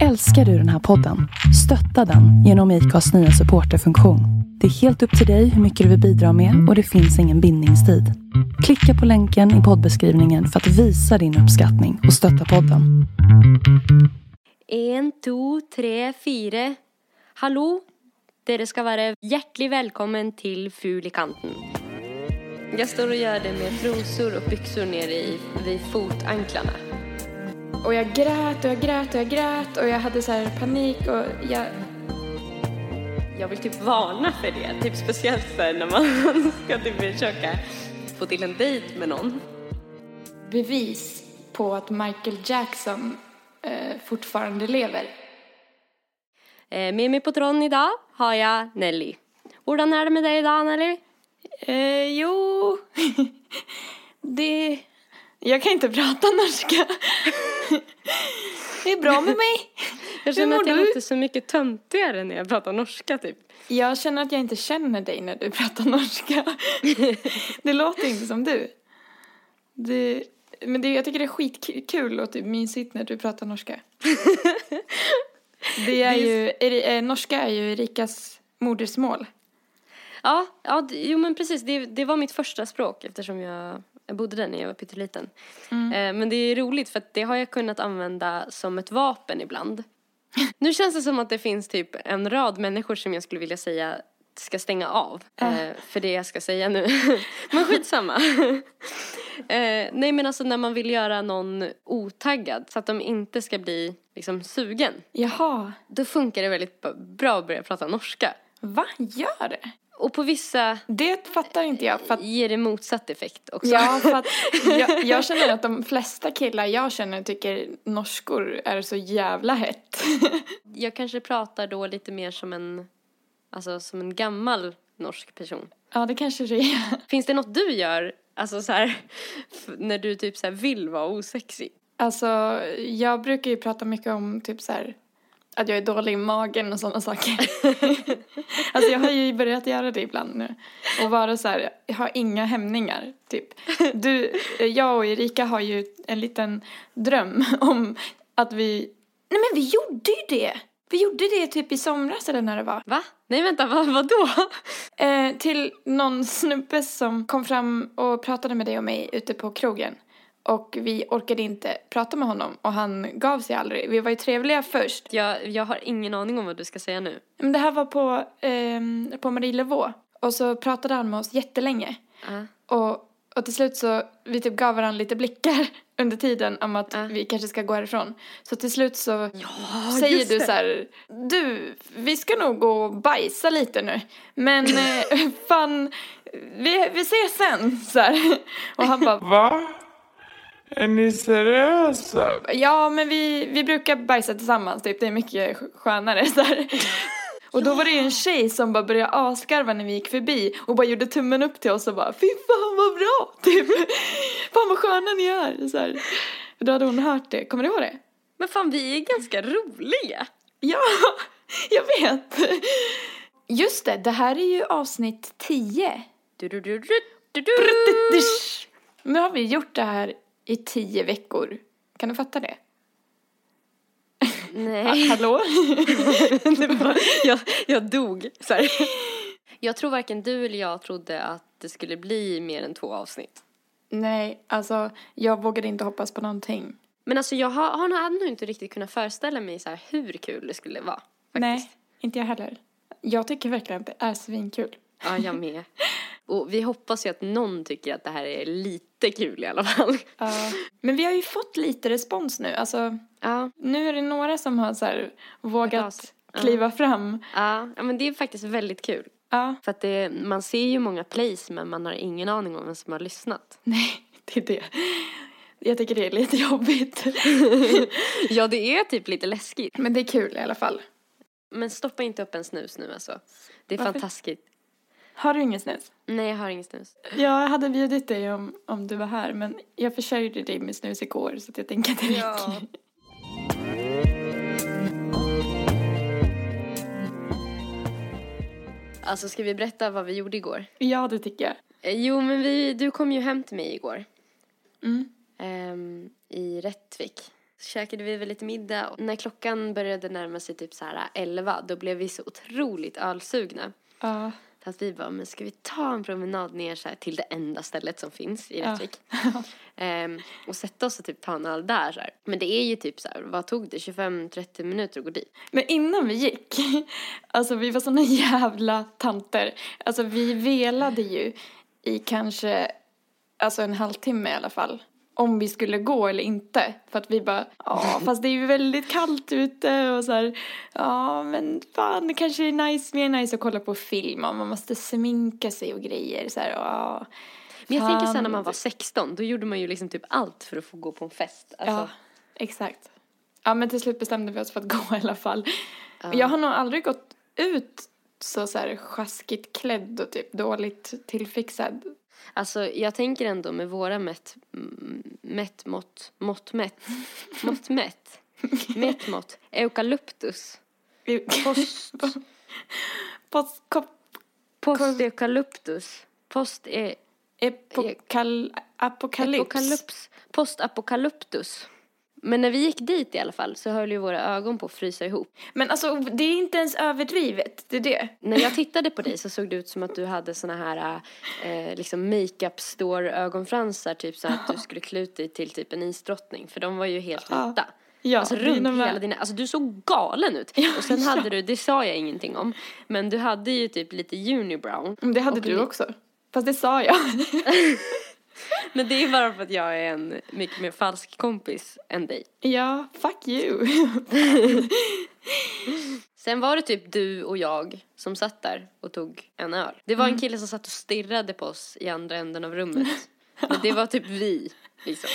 Älskar du den här podden? Stötta den genom IKAs nya supporterfunktion. Det är helt upp till dig hur mycket du vill bidra med och det finns ingen bindningstid. Klicka på länken i poddbeskrivningen för att visa din uppskattning och stötta podden. En, to, tre, fire. Hallo! Dere ska vara hjärtligt välkommen till Ful i kanten. Jag står och gör det med trosor och byxor nere i, vid fotanklarna. Och jag grät och jag grät och jag grät och jag hade så här panik och jag... Jag vill typ varna för det, typ speciellt för när man ska typ försöka få till en dejt med någon. Bevis på att Michael Jackson eh, fortfarande lever. Eh, med mig på tråden idag har jag Nelly. Hur är det med dig idag Nelly? Eh, jo, det... Jag kan inte prata norska. Det är bra med mig. Jag känner att jag du? låter så mycket töntigare när jag pratar norska typ. Jag känner att jag inte känner dig när du pratar norska. Det låter inte som du. Det, men det, jag tycker det är skitkul och typ mysigt när du pratar norska. Det är ju, Eri- eh, norska är ju Erikas modersmål. Ja, ja jo men precis. Det, det var mitt första språk eftersom jag, jag bodde där när jag var pytteliten. Mm. Eh, men det är roligt för att det har jag kunnat använda som ett vapen ibland. Nu känns det som att det finns typ en rad människor som jag skulle vilja säga ska stänga av eh, för det jag ska säga nu. men skitsamma. eh, nej men alltså när man vill göra någon otaggad så att de inte ska bli liksom sugen. Jaha, Då funkar det väldigt bra att börja prata norska. va? Gör det? Och på vissa Det fattar inte jag. För att, ger det motsatt effekt också. ja, för att jag, jag känner att de flesta killar jag känner tycker norskor är så jävla hett. Jag kanske pratar då lite mer som en, alltså som en gammal norsk person. Ja, det kanske det är. Finns det något du gör, alltså så här, när du typ så här vill vara osexig? Alltså, jag brukar ju prata mycket om typ så här att jag är dålig i magen och sådana saker. alltså jag har ju börjat göra det ibland nu. Och vara så här, jag har inga hämningar, typ. Du, jag och Erika har ju en liten dröm om att vi, nej men vi gjorde ju det! Vi gjorde det typ i somras eller när det var. Va? Nej vänta, vad, vadå? Eh, till någon snubbe som kom fram och pratade med dig och mig ute på krogen. Och vi orkade inte prata med honom och han gav sig aldrig. Vi var ju trevliga först. Jag, jag har ingen aning om vad du ska säga nu. Men det här var på, ehm, på Marielevå. Och så pratade han med oss jättelänge. Ja. Och, och till slut så, vi typ gav varandra lite blickar under tiden om att Ja. vi kanske ska gå härifrån. Så till slut så säger just du så här, du, vi ska nog gå och bajsa lite nu. Men eh, fan, vi, vi ses sen. Så här. Och han bara, Va? Är ni seriösa? ja men vi, vi brukar bajsa tillsammans typ, det är mycket sk- skönare så här. Och då var det ju en tjej som bara började asgarva när vi gick förbi och bara gjorde tummen upp till oss och bara fy fan vad bra! Typ, fan vad sköna ni är! Så här. Då hade hon hört det, kommer du ihåg det? Men fan vi är ganska roliga. Ja, jag vet! Just det, det här är ju avsnitt 10. Du, du, du, du, du, du. Nu har vi gjort det här i 10 veckor. Kan du fatta det? Nej. Hallå? Var, jag, jag dog. Så här. Jag tror varken du eller jag trodde att det skulle bli mer än två avsnitt. Nej, alltså jag vågade inte hoppas på någonting. Men alltså jag har, har nog inte riktigt kunnat föreställa mig så här hur kul det skulle vara. Faktiskt. Nej, inte jag heller. Jag tycker verkligen att det är svinkul. Ja, jag med. Och vi hoppas ju att någon tycker att det här är lite kul i alla fall. Ja. Men vi har ju fått lite respons nu. Alltså, Ja, nu är det några som har så här vågat. Ja. kliva fram. ja, ja men det är faktiskt väldigt kul. Ja, För att det, man ser ju många plays men man har ingen aning om vem som har lyssnat. nej, det är det. Jag tycker det är lite jobbigt. Ja, det är typ lite läskigt. Men det är kul i alla fall. Men stoppa inte upp en snus nu alltså. Det är Varför? fantastiskt. Har du ingen snus? Nej, jag har ingen snus. Jag hade bjudit dig om, om du var här men jag försörjde dig med snus igår så jag tänker att det Ja. räcker. Alltså, ska vi berätta vad vi gjorde igår? Ja, det tycker jag. Eh, Jo, men vi, du kom ju hem till mig igår. Mm. Ehm, I Rättvik. Så käkade vi väl lite middag och när klockan började närma sig typ så här 11 då blev vi så otroligt ölsugna. Ja. Så att vi bara, men ska vi ta en promenad ner så här till det enda stället som finns i Ja. Rättvik? Ehm, och sätta oss och typ ta en öl där så här. Men det är ju typ så här, vad tog det? 25-30 minuter att gå dit? Men innan vi gick, alltså vi var såna jävla tanter. Alltså vi velade ju i kanske, alltså en halvtimme i alla fall. Om vi skulle gå eller inte. För att vi bara, ja fast det är ju väldigt kallt ute och så här, ja men fan det kanske är nice, mer nice att kolla på film och man måste sminka sig och grejer så här, ja. Men jag tänker sen när man var 16, då gjorde man ju liksom typ allt för att få gå på en fest. Alltså, Ja, exakt. Ja, men till slut bestämde vi oss för att gå i alla fall. Jag har nog aldrig gått ut så, så här sjaskigt klädd och typ dåligt tillfixad. Alltså jag tänker ändå med våra mätt, mätt mått, mått mätt, mått mätt, mätt mått, eukalyptus, post, Post, kop, post eukalyptus, post e, epokal, apokalyps. apokalyps, post apokalyptus. Men när vi gick dit i alla fall så höll ju våra ögon på att frysa ihop. Men alltså, det är inte ens överdrivet, det är det. När jag tittade på dig så såg det ut som att du hade såna här eh, liksom makeup store ögonfransar typ så att du skulle klä ut dig till typ en isdrottning för de var ju helt Ja. vita. Ja, alltså runt med. hela dina, alltså du såg galen ut. och sen hade du, det sa jag ingenting om, men du hade ju typ lite unibrow. Mm, Det hade du li- också. Fast det sa jag. Men det är bara för att jag är en mycket mer falsk kompis än dig. ja, fuck you. Sen var det typ du och jag som satt där och tog en öl. Det var en kille som satt och stirrade på oss i andra änden av rummet. Men det var typ vi, liksom.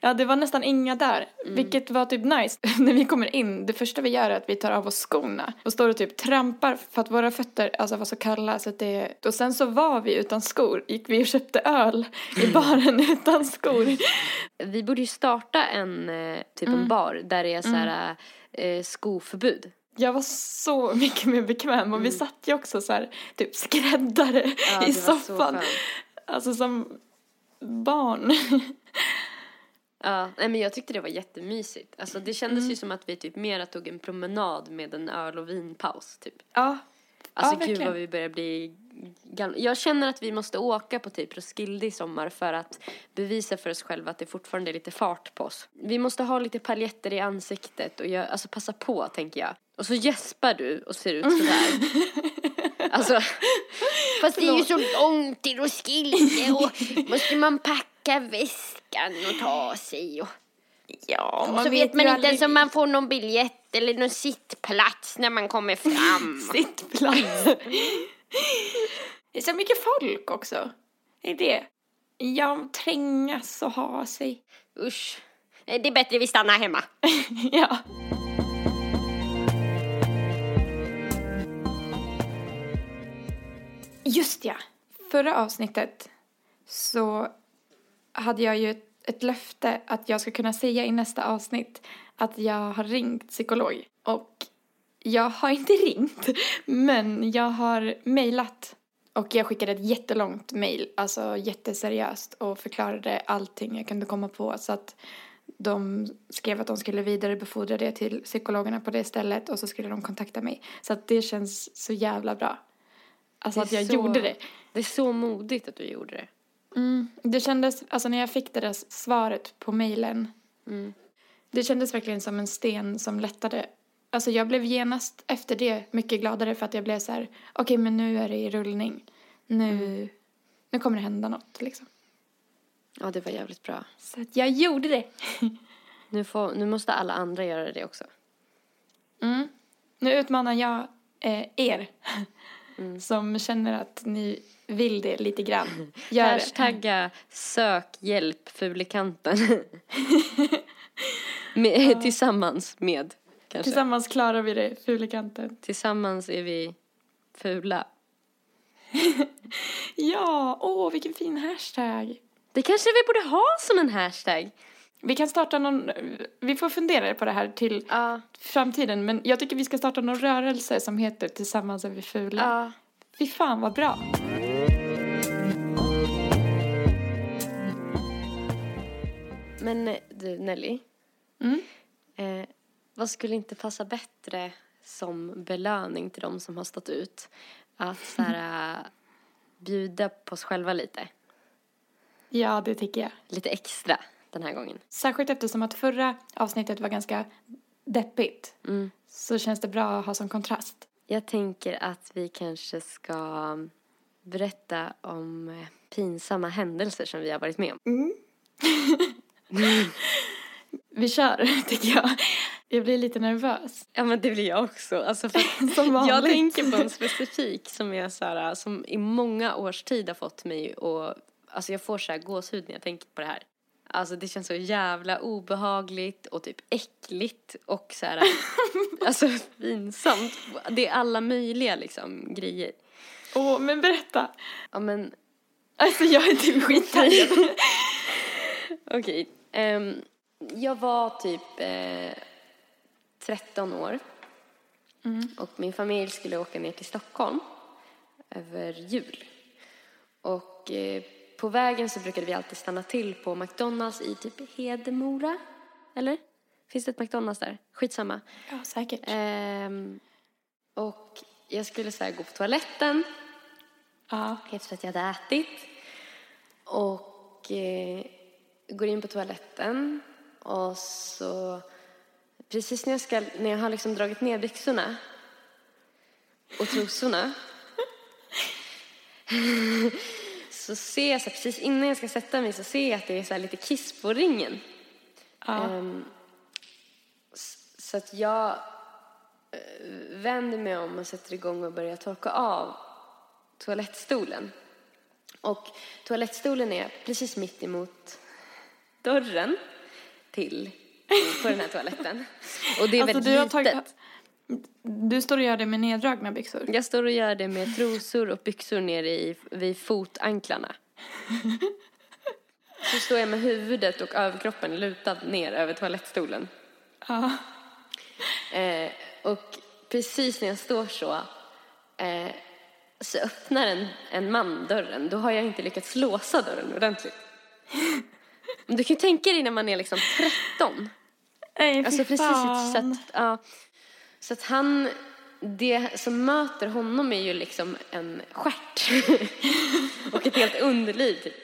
Ja, det var nästan inga där, vilket var typ nice. När vi kommer in, det första vi gör är att vi tar av oss skorna och står och typ trampar för att våra fötter alltså, var så kalla så att det... Och sen så var vi utan skor, gick vi och köpte öl i baren utan skor. Vi borde ju starta en, eh, typ en bar där det är så här eh, skoförbud. Jag var så mycket mer bekväm och vi satt ju också så här typ skräddare i soffan. Alltså som barn. Ja, nej men jag tyckte det var jättemysigt. Alltså det kändes ju som att vi typ mera tog en promenad med en öl och vinpaus typ. Ja. Alltså Ja, gud verkligen. vad vi börjar bli gamla. Jag känner att vi måste åka på typ Roskilde i sommar för att bevisa för oss själva att det fortfarande är lite fart på oss. Vi måste ha lite paljetter i ansiktet och jag, alltså passa på tänker jag. Och så gäspar du och ser ut sådär. alltså, fast det är ju så långt till Roskilde och måste man packa väskan och ta sig och Ja, och så vet man inte ens om man får någon biljett eller någon sittplats när man kommer fram. sittplats. det är så mycket folk också. Det är det. Ja, trängas och ha sig. Usch. Det är bättre vi stannar hemma. ja. Just ja. Förra avsnittet så hade jag ju ett, ett löfte att jag ska kunna säga i nästa avsnitt att jag har ringt psykolog. Och jag har inte ringt, men jag har mejlat. Och jag skickade ett jättelångt mejl, alltså jätteseriöst och förklarade allting jag kunde komma på så att de skrev att de skulle vidarebefordra det till psykologerna på det stället och så skulle de kontakta mig. Så att det känns så jävla bra. Alltså att jag så- gjorde det. Det är så modigt att du gjorde det. Mm, det kändes, alltså när jag fick det där svaret på mejlen, Mm. det kändes verkligen som en sten som lättade. Alltså jag blev genast efter det mycket gladare för att jag blev så här, okej men nu är det i rullning. Nu, Mm. nu kommer det hända något liksom. Ja, det var jävligt bra. Så att jag gjorde det. Nu, får, nu måste alla andra göra det också. Mm. Nu utmanar jag eh, er Mm. som känner att ni vill det lite grann. Gör. Hashtagga sök hjälp fulikanten. med, Tillsammans med, kanske. Tillsammans klarar vi det, fulikanten. Tillsammans är vi fula. Ja, åh vilken fin hashtag. Det kanske vi borde ha som en hashtag. Vi kan starta någon, vi får fundera på det här till Ja. framtiden men jag tycker vi ska starta någon rörelse som heter Tillsammans är vi fula. Ja. Fy fan vad bra. Men du Nelly, Mm. Eh, vad skulle inte passa bättre som belöning till de som har stått ut? Att så här, bjuda på oss själva lite. Ja, det tycker jag. Lite extra den här gången. Särskilt eftersom att förra avsnittet var ganska deppigt. Mm. Så känns det bra att ha som kontrast. Jag tänker att vi kanske ska berätta om eh, pinsamma händelser som vi har varit med om. Vi kör, tycker jag. Jag blir lite nervös. Ja men det blir jag också. Alltså att Som vanligt. jag tänker på en specifik som är så här, som i många års tid har fått mig och alltså jag får så här gåshud när jag tänker på det här. Alltså det känns så jävla obehagligt och typ äckligt och så här, alltså pinsamt. Det är alla möjliga liksom grejer. Åh, men berätta. Ja men Alltså jag är typ skittaggad. Okej. ehm, jag var typ eh, 13 år. Och min familj skulle åka ner till Stockholm över jul. Och eh, på vägen så brukade vi alltid stanna till på McDonalds i typ Hedemora. Eller? Finns det ett McDonalds där? Skitsamma. ja, säkert. Ehm, och jag skulle så gå på toaletten Ja. efter att jag hade ätit. Och eh, går in på toaletten och så precis när jag, ska, när jag har liksom dragit ner byxorna och trosorna så ser jag så här, precis innan jag ska sätta mig så ser jag att det är så här lite kiss på ringen. Ehm, s- så att jag eh, vänder mig om och sätter igång och börjar torka av toalettstolen. Och toalettstolen är precis mitt emot dörren till på den här toaletten. Och det är Alltså, väldigt litet. tagit- Du står och gör det med neddragna byxor. Jag står och gör det med trosor och byxor nere i, vid fotanklarna. Så står jag med huvudet och överkroppen lutad ner över toalettstolen. Ja. Eh, och precis när jag står så eh, så öppnar en, en man dörren. Då har jag inte lyckats låsa dörren ordentligt. Du kan ju tänka dig när man är liksom 13. Nej, Alltså precis fan. så att, ja, så att han, det som möter honom är ju liksom en stjärt. och ett helt underliv typ.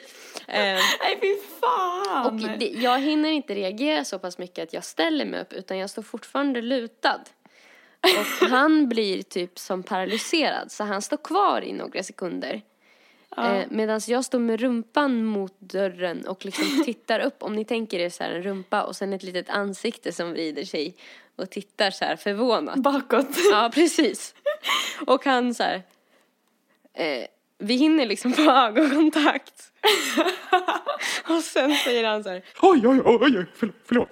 Eh, Nej, fy fan. och det, jag hinner inte reagera så pass mycket att jag ställer mig upp utan jag står fortfarande lutad. Och han blir typ som paralyserad så han står kvar i några sekunder. Eh, Medan jag står med rumpan mot dörren och liksom tittar upp. Om ni tänker er så här en rumpa och sen ett litet ansikte som vrider sig och tittar så här förvånat. Bakåt. Ja, precis. Och han så här, eh, vi hinner liksom få ögonkontakt. och sen säger han så här, Oj, oj, oj, oj, förlåt. förlåt.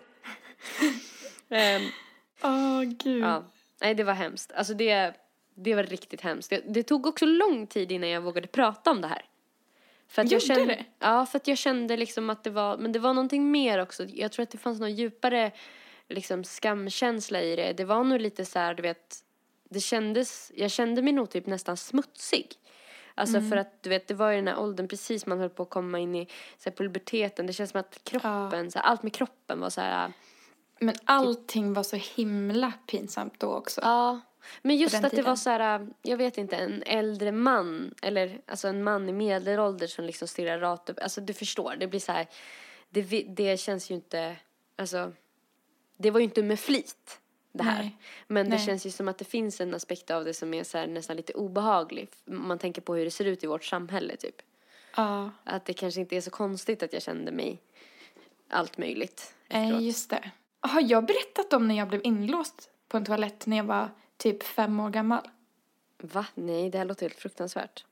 ehm, Åh, gud. Ja, nej det var hemskt. Alltså det, det var riktigt hemskt. Det, det tog också lång tid innan jag vågade prata om det här. För att jag Gjorde kände, det? Ja, för att jag kände liksom att det var, men det var någonting mer också. Jag tror att det fanns någon djupare liksom skamkänsla i det. Det var nog lite så här, du vet, det kändes, jag kände mig nog typ nästan smutsig. Alltså Mm. för att du vet, det var i den här åldern precis man höll på att komma in i så här, puberteten. Det känns som att kroppen, så här, allt med kroppen var så här, Men allting var så himla pinsamt då också. Ja, men just att det var så här, jag vet inte, en äldre man eller alltså en man i medelålder som liksom stirrar rakt upp. Alltså du förstår, det blir så här, det, det känns ju inte, alltså, det var ju inte med flit det här. Nej. Men det Nej. känns ju som att det finns en aspekt av det som är så nästan lite obehaglig. Om man tänker på hur det ser ut i vårt samhälle typ. Ja, Att det kanske inte är så konstigt att jag kände mig allt möjligt Nej, efteråt. just det. Har jag berättat om när jag blev inlåst på en toalett när jag var typ fem år gammal? Va? Nej, det här låter helt fruktansvärt.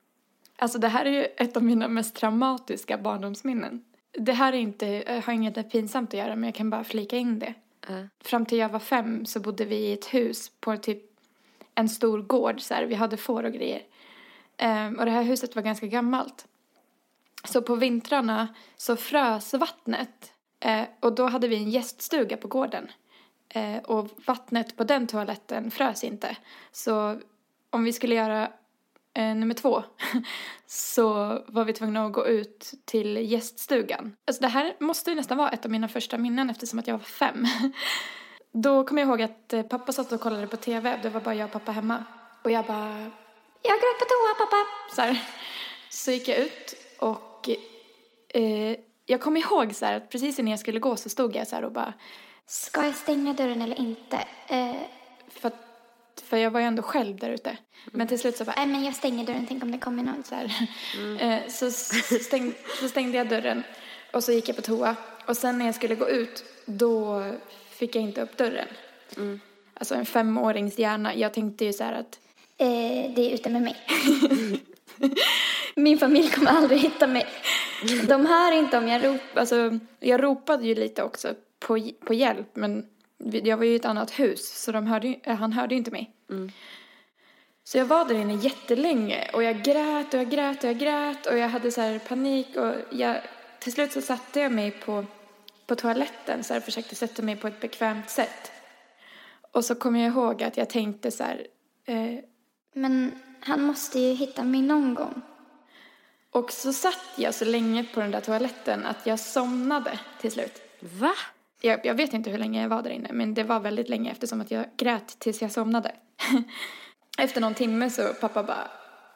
Alltså det här är ju ett av mina mest traumatiska barndomsminnen. Det här är inte, har inget pinsamt att göra men jag kan bara flika in det. Uh. Fram till jag var fem så bodde vi i ett hus på typ en stor gård så här. Vi hade får och grejer. Um, och det här huset var ganska gammalt. Så på vintrarna så frös vattnet. Uh, och då hade vi en gäststuga på gården. Uh, och vattnet på den toaletten frös inte. Så om vi skulle göra eh, nummer två så var vi tvungna att gå ut till gäststugan. Alltså det här måste ju nästan vara ett av mina första minnen eftersom att jag var fem. Då kommer jag ihåg att eh, pappa satt och kollade på TV. Det var bara jag och pappa hemma. Och jag bara, jag går på toa pappa. Så, här. så gick jag ut och eh, jag kommer ihåg så här att precis innan jag skulle gå så stod jag så här och bara, Ska jag stänga dörren eller inte? Eh, för, jag var ju ändå själv där ute. Men till slut så bara, nej, men jag stänger dörren. Tänk om det kommer någon. så här. Eh, så, stäng, så stängde jag dörren och så gick jag på toa. Och sen när jag skulle gå ut, då fick jag inte upp dörren. Alltså en femårings hjärna. Jag tänkte ju så här att Eh, det är ute med mig. Min familj kommer aldrig hitta mig. de hör inte om jag ropar. Alltså, jag ropade ju lite också på, på hjälp, men jag var ju i ett annat hus, så de hörde, eh, han hörde ju inte mig. Så jag var där inne jättelänge och jag grät och jag grät och jag grät och jag hade så här panik och jag, till slut så satte jag mig på, på toaletten så här, försökte sätta mig på ett bekvämt sätt. Och så kom jag ihåg att jag tänkte så här, eh, Men han måste ju hitta mig någon gång. och så satt jag så länge på den där toaletten att jag somnade till slut. Va? Jag, jag vet inte hur länge jag var där inne, men det var väldigt länge eftersom att jag grät tills jag somnade. Efter någon timme så pappa bara,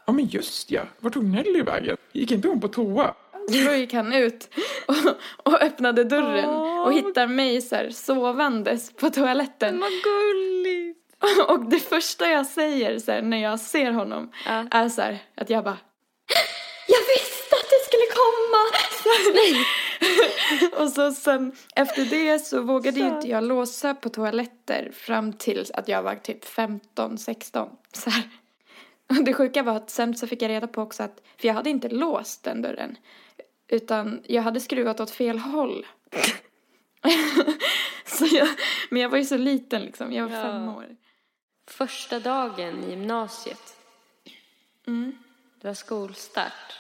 Ja men just ja, vart tog Nelly vägen? Gick inte hon på toa? då gick han ut och, och öppnade dörren och hittar mig så här sovandes på toaletten. Vad gulligt. Och det första jag säger så här, när jag ser honom Ja. är så här, att jag bara Jag visste att det skulle komma! Och så sen efter det så vågade ju inte jag låsa på toaletter fram till att jag var typ 15, 16. Så här. Och det sjuka var att sen så fick jag reda på också att, för jag hade inte låst den dörren. Utan jag hade skruvat åt fel håll. så jag, men jag var ju så liten liksom, jag var Ja. fem år. Första dagen i gymnasiet. Mm. Det var skolstart.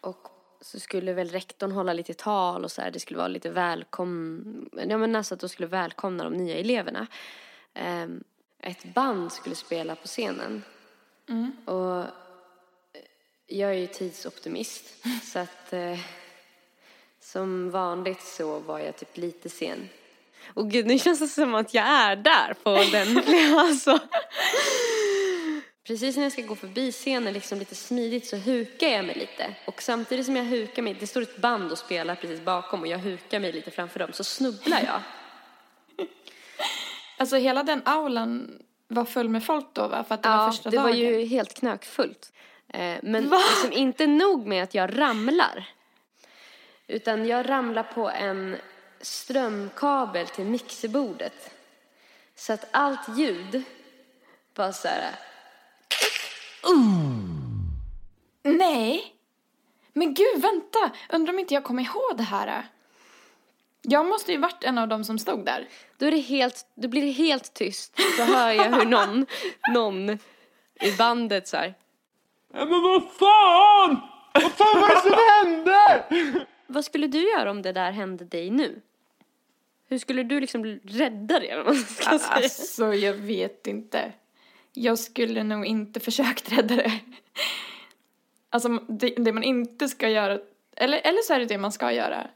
Och så skulle väl rektorn hålla lite tal och så här. Det skulle vara lite välkom... Ja men alltså att de skulle välkomna de nya eleverna. Ehm, ett band skulle spela på scenen. Och eh, jag är ju tidsoptimist. så att eh, som vanligt så var jag typ lite sen. Och gud, nu känns det som att jag är där på den. alltså. Precis när jag ska gå förbi scenen liksom lite smidigt så hukar jag mig lite. Och samtidigt som jag hukar mig, det står ett band och spelar precis bakom och jag hukar mig lite framför dem, så snubblar jag. Alltså hela den aulan var full med folk då va? För att det var Ja, första det dagen. var ju helt knökfullt. Eh, Men Va? liksom inte nog med att jag ramlar. Utan jag ramlar på en strömkabel till mixerbordet. Så att allt ljud bara så här... Nej! Men gud, vänta! Undrar om inte jag kommer ihåg det här. Jag måste ju varit en av dem som stod där. Då, är det helt, då blir det helt tyst. Så hör jag hur någon, någon i bandet så här... Ja, men vad fan! Vad fan var det som hände? Vad skulle du göra om det där hände dig nu? Hur skulle du liksom rädda det? eller vad man ska säga? Alltså, jag vet inte. Jag skulle nog inte försökt rädda det. Alltså, det, det man inte ska göra, eller, eller så är det det man ska göra,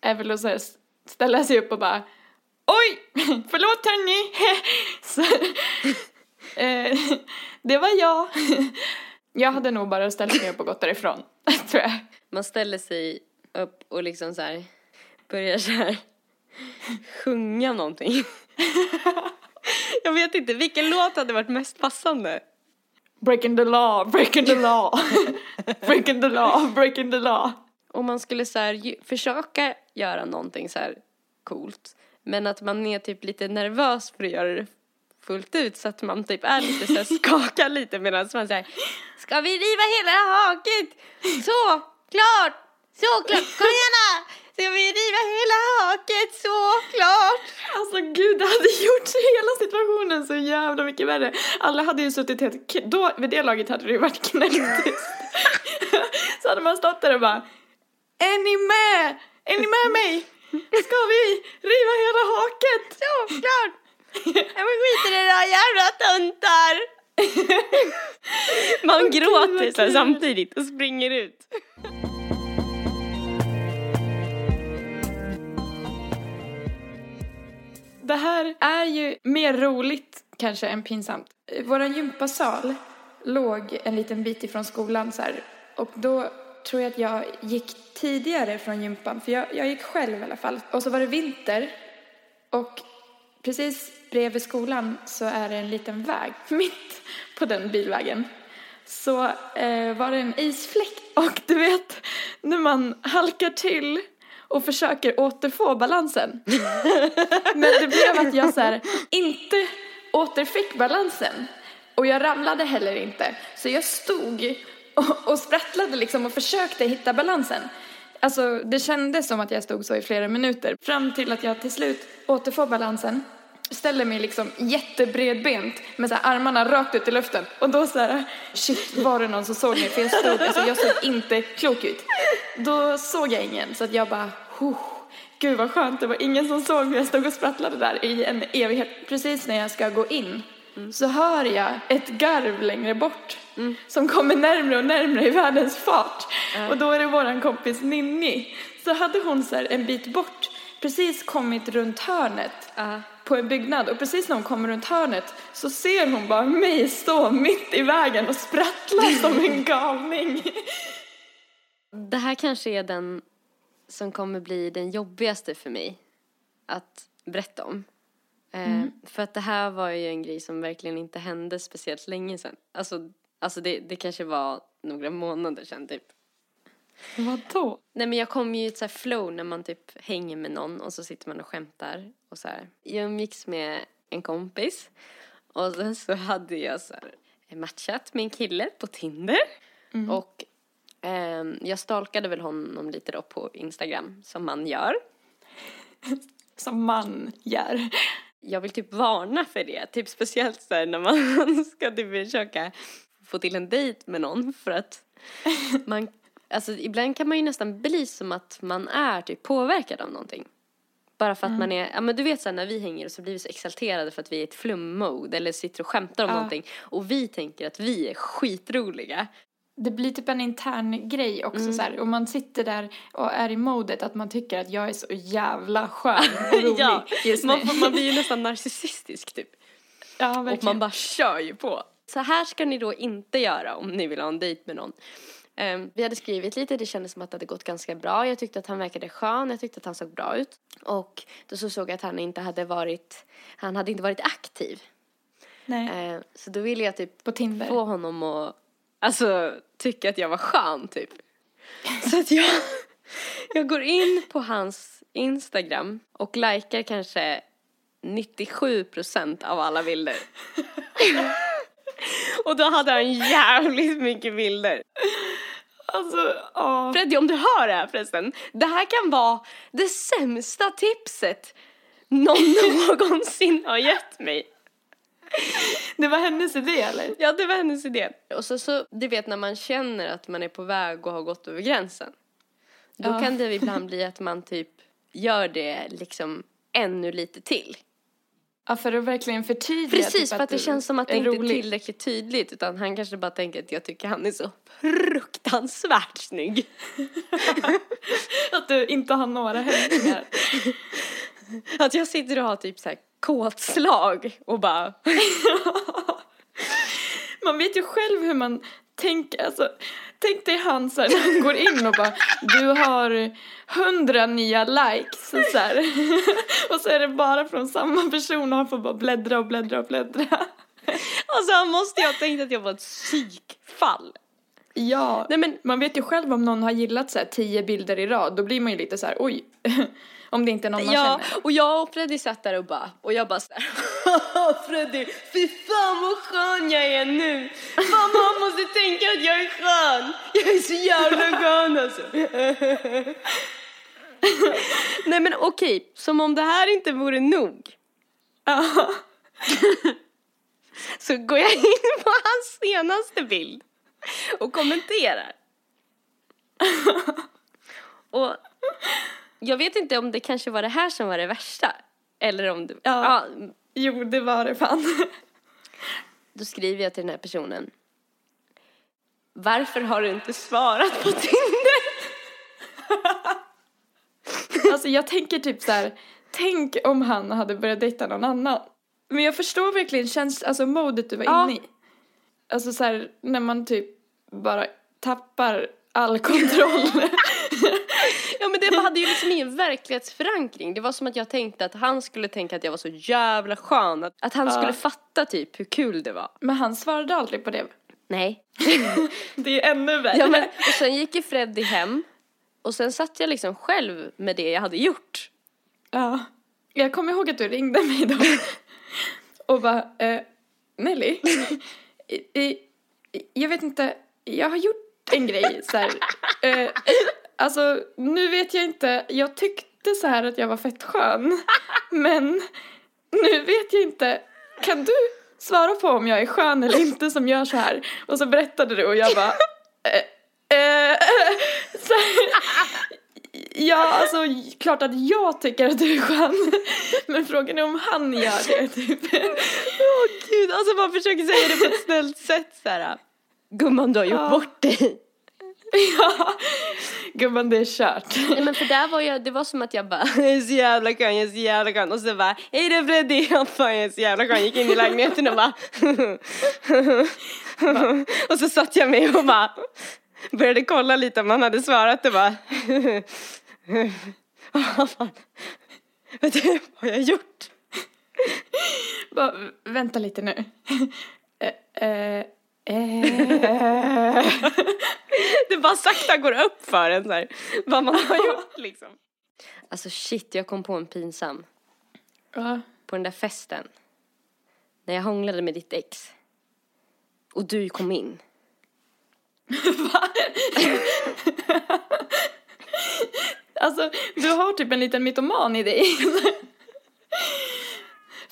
är väl att så här ställa sig upp och bara Oj! Förlåt hörni! så, eh, det var jag. jag hade nog bara ställt mig upp och gått därifrån, tror jag. Man ställer sig upp och liksom så här börjar så här sjunga någonting. Jag vet inte, vilken låt hade varit mest passande? Breaking the law, breaking the law. breaking the law, breaking the law. Om man skulle så här försöka göra någonting så här coolt men att man är typ lite nervös för att göra det fullt ut så att man typ är lite så här skakar lite medan man säger Ska vi riva hela haket? Så, klart! Så klart! Kom igen då! Ska vi riva hela haket? Så klart! Alltså gud, det hade gjort hela situationen så jävla mycket värre. Alla hade ju suttit helt, då, vid det laget hade det ju varit knäpptyst. så hade man stått där och bara, är ni med? Är ni med mig? Ska vi riva hela haket? Så klart! Ja men skit i det då jävla tuntar! Man gråter vad så samtidigt och springer ut. Det här är ju mer roligt kanske än pinsamt. Vår gympasal låg en liten bit ifrån skolan så här. Och då tror jag att jag gick tidigare från gympan. För jag, jag gick själv i alla fall. Och så var det vinter. Och precis bredvid skolan så är det en liten väg. Mitt på den bilvägen så eh, var det en isfläck. Och du vet, när man halkar till och försöker återfå balansen. Men det blev att jag så här, inte återfick balansen. Och jag ramlade heller inte. Så jag stod och, och sprattlade liksom och försökte hitta balansen. Alltså det kändes som att jag stod så i flera minuter. Fram till att jag till slut återfår balansen. Ställer mig liksom jättebredbent med så armarna rakt ut i luften. Och då så här, shit var det någon som såg mig? För jag stod, alltså jag såg inte klok ut. Då såg jag ingen så att jag bara, huh, gud vad skönt. Det var ingen som såg mig. Jag stod och sprattlade där i en evighet. Precis när jag ska gå in så hör jag ett garv längre bort som kommer närmre och närmre i världens fart. Och då är det våran kompis Ninni. Så hade hon så en bit bort precis kommit runt hörnet på en byggnad och precis när hon kommer runt hörnet så ser hon bara mig stå mitt i vägen och sprattla som en galning. Det här kanske är den som kommer bli den jobbigaste för mig att berätta om. Eh, För att det här var ju en grej som verkligen inte hände speciellt länge sedan. Alltså, alltså det, det kanske var några månader sedan typ. Vadå? Nej men jag kom ju i ett så flow när man typ hänger med någon och så sitter man och skämtar och så här. Jag umgicks med en kompis och sen så hade jag så här matchat med en kille på Tinder och ehm, jag stalkade väl honom lite då på Instagram som man gör. Som man gör. Jag vill typ varna för det, typ speciellt så här när man ska typ försöka få till en dejt med någon för att man, alltså ibland kan man ju nästan bli som att man är typ påverkad av någonting. Bara för att man är, ja men du vet så här, när vi hänger och så blir vi så exalterade för att vi är i ett flum-mode eller sitter och skämtar om Ja. någonting och vi tänker att vi är skitroliga. Det blir typ en intern grej också så här. Och man sitter där och är i modet att man tycker att jag är så jävla skön och rolig ja, just nu. man, man blir ju nästan narcissistisk typ. ja, Och verkligen. man bara kör ju på. Så här ska ni då inte göra om ni vill ha en dejt med någon. Ehm, vi hade skrivit lite, det kändes som att det hade gått ganska bra. Jag tyckte att han verkade skön, jag tyckte att han såg bra ut. Och då så såg jag att han inte hade varit, han hade inte varit aktiv. Nej, Ehm, så då ville jag typ på Tinder. få honom att, alltså tycka att jag var skön typ. Så att jag, jag går in på hans Instagram och likar kanske 97% av alla bilder. och då hade han jävligt mycket bilder. Alltså, ja. Freddy, om du hör det här förresten. Det här kan vara det sämsta tipset någon någonsin har gett mig. Det var hennes idé eller? Ja, det var hennes idé. Och så, så, du vet när man känner att man är på väg och har gått över gränsen. Då Ja. kan det ibland bli att man typ gör det liksom ännu lite till. Ja, för att verkligen förtydliga. Precis, typ, för att det du känns som att det är inte är tillräckligt tydligt. Utan han kanske bara tänker att jag tycker han är så fruktansvärt snygg. Att du inte har några hämningar. Att jag sitter och har typ så här kåtslag och bara Man vet ju själv hur man tänker. Alltså, tänk dig han så här, när han går in och bara du har hundra nya likes. Så här. Och så är det bara från samma person och han får bara bläddra och bläddra och bläddra. Alltså han måste ju ha tänkt att jag var ett psykfall. Ja, Nej men man vet ju själv om någon har gillat så här tio bilder i rad. Då blir man ju lite så här oj. Om det inte är någon man Ja, känner. och jag och Freddy satt där och bara, och jag bara såhär Freddy, fy fan vad skön jag är nu! Fan man måste tänka att jag är skön! Jag är så jävla skön alltså! Nej men okej, som om det här inte vore nog Ja. så går jag in på hans senaste bild och kommenterar. Och jag vet inte om det kanske var det här som var det värsta. Eller om det, Ja. ja Jo, det var det fan. Då skriver jag till den här personen. varför har du inte svarat på Tinder? Alltså jag tänker typ så här, tänk om han hade börjat dejta någon annan. Men jag förstår verkligen käns alltså modet du var Ja. inne i. Alltså så här, när man typ bara tappar all kontroll. Ja men det hade ju liksom ingen verklighetsförankring. Det var som att jag tänkte att han skulle tänka att jag var så jävla skön. Att, att han Ja. skulle fatta typ hur kul det var. Men han svarade aldrig på det. Nej. Det är ännu värre. Ja, men, och sen gick ju Freddy hem. Och sen satt jag liksom själv med det jag hade gjort. Ja. Jag kommer ihåg att du ringde mig då. Och bara, eh, Nelly. i, i, jag vet inte, jag har gjort en grej så här. Eh, alltså, nu vet jag inte, jag tyckte så här att jag var fett skön. Men nu vet jag inte, kan du svara på om jag är skön eller inte som gör så här? Och så berättade du och jag bara, eh, eh, så här, Ja, alltså klart att jag tycker att du är skön. Men frågan är om han gör det typ. Åh gud, alltså man försöker säga det på ett snällt sätt så här. Gumman du har gjort Ja. bort dig. Ja, gumman det är kört. Nej men för där var jag, det var som att jag bara Jag är så jävla skön, jag är så jävla skön och så bara Hej det är Freddy, jag jag är så jävla skön, gick in i lägenheten och bara Och så satt jag med och bara Började kolla lite om han hade svarat och bara "Vad fan, Vet du vad jag har gjort? Bara, vänta lite nu. Eh, eh. Det bara sakta går upp för en så här, vad man har gjort liksom Alltså shit, jag kom på en pinsam Ja. på den där festen när jag hånglade med ditt ex och du kom in. Alltså, du har typ en liten mytoman i dig.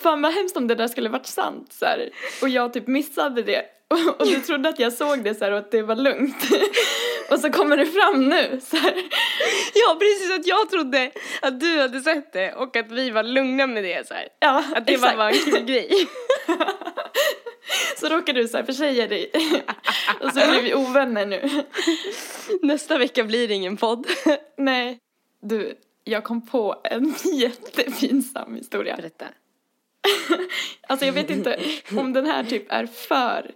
Fan vad hemskt om det där skulle varit sant så här. Och jag typ missade det. Och, och du trodde att jag såg det så här och att det var lugnt. Och så kommer det fram nu så här. Ja, precis att jag trodde att du hade sett det och att vi var lugna med det så här. Ja, Att det bara var en kul grej. Så råkar du så här försäga dig. Och så blir vi ovänner nu. Nästa vecka blir det ingen podd. Nej. Du, jag kom på en jättepinsam historia. Berätta. Alltså jag vet inte om den här typ är för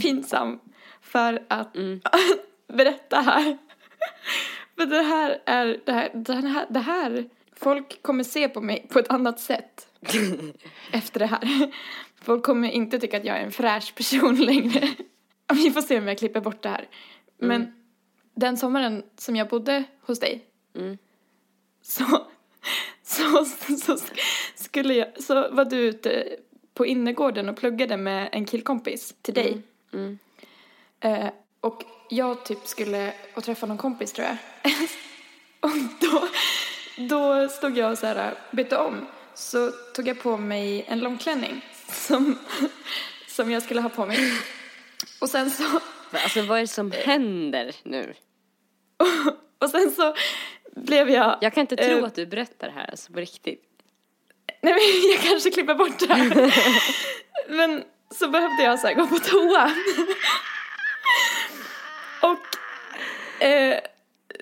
pinsam för att berätta här. För det här är, det här, det här, det här, folk kommer se på mig på ett annat sätt efter det här. Folk kommer inte tycka att jag är en fräsch person längre. Vi får se om jag klipper bort det här. Men den sommaren som jag bodde hos dig så, så, så skulle jag, så var du ute på innergården och pluggade med en killkompis till dig. Eh, och jag typ skulle och träffa någon kompis tror jag. och då, då stod jag och så här bytte om. Så tog jag på mig en långklänning som, som jag skulle ha på mig. Och sen så Alltså vad är det som händer nu? och sen så blev jag... Jag kan inte tro eh, att du berättar det här alltså på riktigt. Nej men jag kanske klipper bort det här. men så behövde jag så här gå på toa. och eh,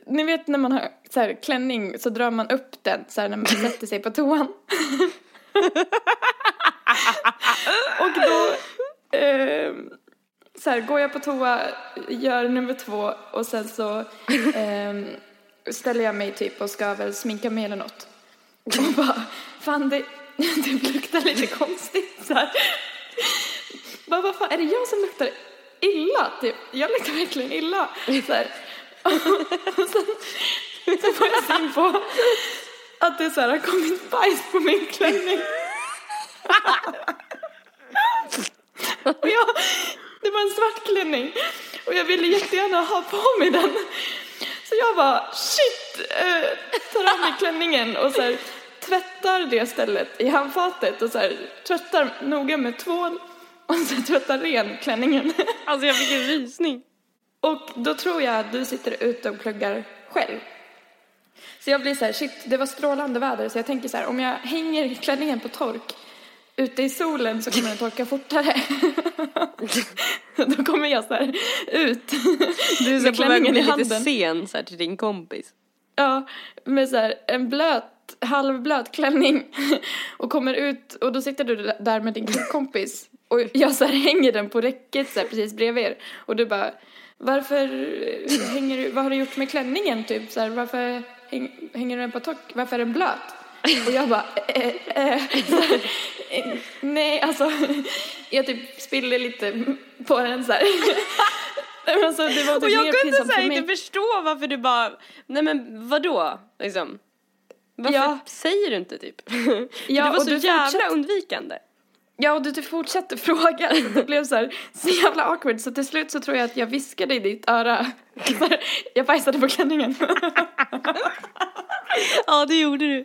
ni vet när man har så här klänning så drar man upp den så här när man sätter sig på toan. och då eh, så här, går jag på toa, gör nummer två och sen så eh, ställer jag mig typ och ska väl sminka mig eller något. Och bara, fan det, det luktar lite konstigt så här. Bara, vad fan, är det jag som luktar illa? Typ, jag luktar verkligen illa. Så här. Och sen, sen får jag syn på att det så här, har kommit bajs på min klänning. Och jag, det var en svart klänning och jag ville jättegärna ha på mig den. Så jag bara shit, eh, tar av mig klänningen och så här, tvättar det stället i handfatet och så här, tvättar noga med tvål och så tvättar ren klänningen. Alltså jag fick en rysning. Och då tror jag att du sitter ute och pluggar själv. Så jag blir så här, shit, det var strålande väder så jag tänker så här, om jag hänger klänningen på tork ute i solen så kommer den torka fortare. Då kommer jag så här ut. Du är så på väg att bli lite sen så här, till din kompis. Ja, med så här en blöt, halvblöt klänning. Och kommer ut och då sitter du där med din kompis. Och jag så här hänger den på räcket så här precis bredvid er. Och du bara, varför hänger du, vad har du gjort med klänningen typ? Så här, varför häng, hänger du den på tock? Varför är den blöt? Och jag bara, eh, eh, eh, nej alltså, jag typ spiller lite på den så här. Alltså, det var typ Och jag mer kunde så för mig. inte förstå varför du bara, nej men vadå? Liksom. Varför Ja. säger du inte typ? Ja, du var och så jävla fortsatte- undvikande. Ja, och du typ fortsatte fråga. Det blev så, här, så jävla awkward. Så till slut så tror jag att jag viskade i ditt öra. Jag bajsade på klänningen. Ja, det gjorde du.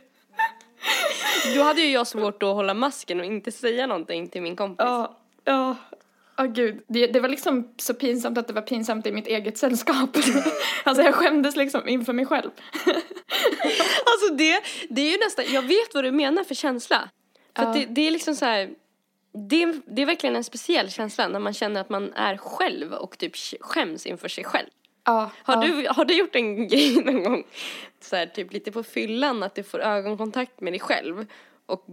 Då hade ju jag svårt att hålla masken och inte säga någonting till min kompis. Ja, ja. Åh gud, det, det var liksom så pinsamt att det var pinsamt i mitt eget sällskap. Alltså jag skämdes liksom inför mig själv. Alltså det, det är ju nästan, jag vet vad du menar för känsla. För Ja. det, det är liksom så här, det, det är verkligen en speciell känsla när man känner att man är själv och typ skäms inför sig själv. Ja, Har, ja. du, har du gjort en grej någon gång, så här, typ lite på fyllan, att du får ögonkontakt med dig själv och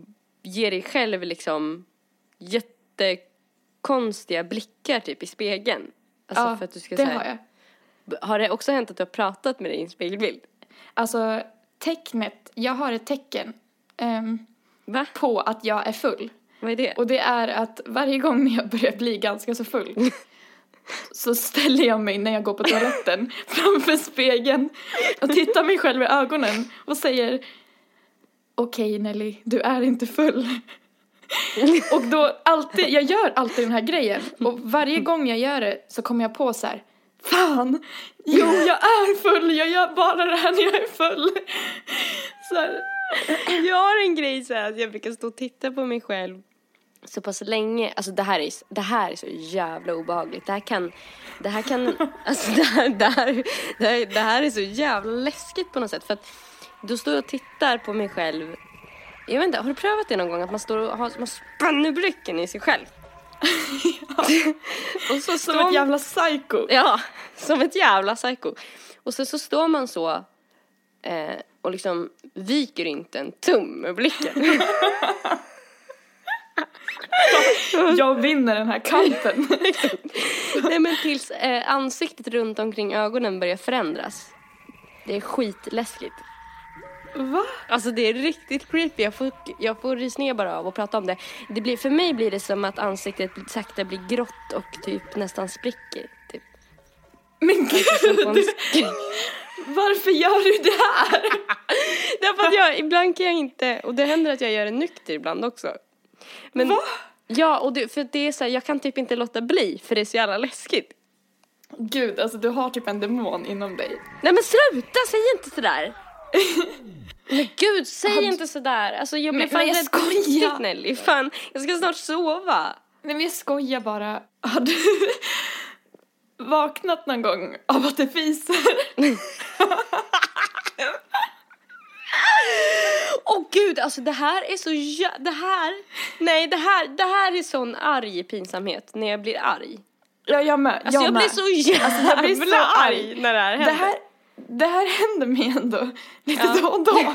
ger dig själv liksom jättekonstiga blickar typ i spegeln? Alltså ja, för att du ska det här, har jag. Har det också hänt att du har pratat med dig i en spegelbild? Alltså tecknet, jag har ett tecken Va? på att jag är full. Vad är det? Och det är att varje gång när jag börjar bli ganska så full så ställer jag mig när jag går på toaletten framför spegeln och tittar mig själv i ögonen och säger Okej Nelly, du är inte full. och då alltid, jag gör alltid den här grejen och varje gång jag gör det så kommer jag på så här Fan! Jo, jag är full! Jag gör bara det här när jag är full! Så här, Jag har en grej så här att jag brukar stå och titta på mig själv så pass länge. Alltså det här är, det här är så jävla obehagligt. Det här kan, det här kan, alltså det här, det här, det här, det här är så jävla läskigt på något sätt. För att då står jag och tittar på mig själv. Jag vet inte, har du prövat det någon gång? Att man står och har, man spänner blicken i sig själv. och så som ett jävla psycho. Ja, som ett jävla psycho. Och så, så står man så eh, och liksom viker inte en tum med blicken. Jag vinner den här kampen. Nej men tills eh, ansiktet runt omkring ögonen börjar förändras. Det är skitläskigt. Va? Alltså det är riktigt creepy. Jag får, jag får rysningar bara av att prata om det. det blir, för mig blir det som att ansiktet sakta blir grått och typ nästan spricker. Typ. Men Som gud! Varför gör du det här? Därför att jag, ibland kan jag inte, och det händer att jag gör det nykter ibland också. Men, Va? Ja, och det, för det är så här, jag kan typ inte låta bli för det är så jävla läskigt. Gud, alltså du har typ en demon inom dig. Nej men sluta, säg inte sådär! Men gud, säg inte sådär. Alltså jag blir Men- fan men jag rädd skojar. Nelly. Fan, jag ska snart sova. Nej men jag skojar bara. Har du vaknat någon gång av att det fiser? Åh gud, alltså det här är så jä- det här, nej det här, det här är sån arg pinsamhet när jag blir arg. Ja, jag med. Alltså jag, med. blir så jävla Alltså, jag blir så arg arg. när det här händer. det här, det här händer mig ändå lite Ja. då och då.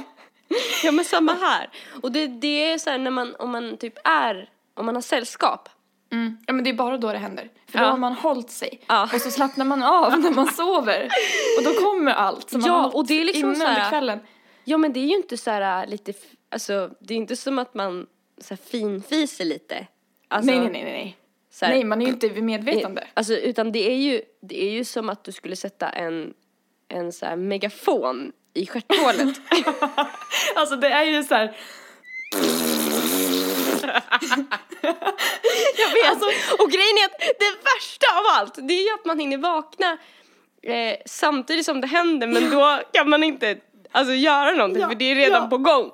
Ja men samma här. Och det, det är så här när man, om man typ är, om man har sällskap. Mm. Ja men det är bara då det händer. För Ja. då har man hållit sig. Ja. Och så slappnar man av när man sover. Och då kommer allt som man Ja, har och det är liksom inne så här- kvällen. Ja men det är ju inte så här lite, f- alltså det är inte som att man så här finfiser lite. Alltså, nej, nej, nej, nej. här- Nej, man är ju inte vid medvetande. Alltså utan det är ju, det är ju som att du skulle sätta en, en så här megafon i stjärthålet. Alltså det är ju så här. Jag vet. Alltså, och grejen är att det värsta av allt, det är ju att man hinner vakna eh, samtidigt som det händer men då kan man inte alltså, göra någonting Ja, för det är redan ja. på gång.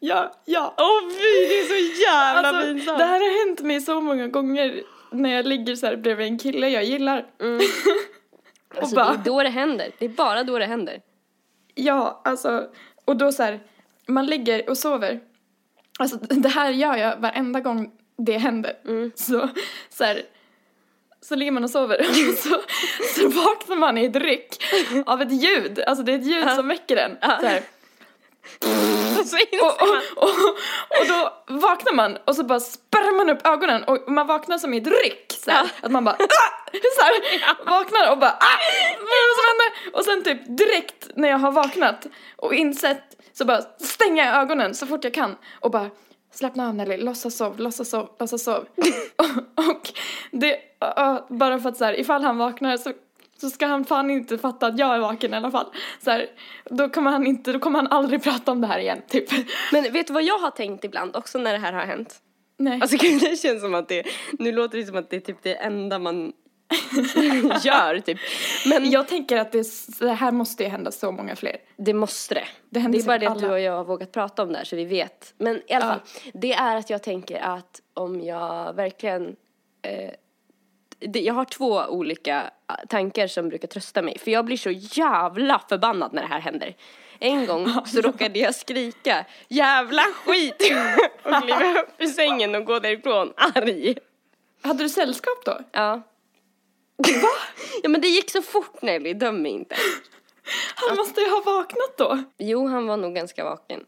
Ja, ja. Åh fy, det är så jävla Alltså, pinsamt. det här har hänt mig så många gånger när jag ligger så här bredvid en kille jag gillar. och alltså, bara, det är då det händer. Det är bara då det händer. ja, alltså, och då så här, man ligger och sover. Alltså det här gör jag varenda gång det händer. Mm. Så, så här, så ligger man och sover och så, så vaknar man i ett ryck av ett ljud. Alltså det är ett ljud som väcker en. Så här. Och Och, och, och, då vaknar man och så bara spärrar man upp ögonen och man vaknar som i ett ryck. Så här, Att man bara ah! så här, vaknar och bara ah! Vad är det som händer? Och sen typ direkt när jag har vaknat och insett så bara stänger jag ögonen så fort jag kan och bara Slappna av Nelly, låtsas sov, låtsas sov, låtsas sov. och, och det, uh, bara för att så här, ifall han vaknar så, så ska han fan inte fatta att jag är vaken i alla fall. Så här, då kommer han inte, då kommer han aldrig prata om det här igen, typ. Men vet du vad jag har tänkt ibland också när det här har hänt? Nej. Alltså det känns som att det, nu låter det som att det är typ det enda man gör typ. Men Jag tänker att det, det här måste ju hända så många fler. det måste det. Det Det, är bara det att du alla. och jag har vågat prata om det här så vi vet. Men i alla fall, det är att jag tänker att om jag verkligen eh, det, jag har två olika eh, tankar som brukar trösta mig. För jag blir så jävla förbannad när det här händer. En gång så råkade jag skrika jävla skit och kliva upp ur sängen och gå därifrån arg. Hade du sällskap då? Ja. Va? Ja men det gick så fort Nelly, döm mig inte. Han måste ju ha vaknat då. Jo, han var nog ganska vaken.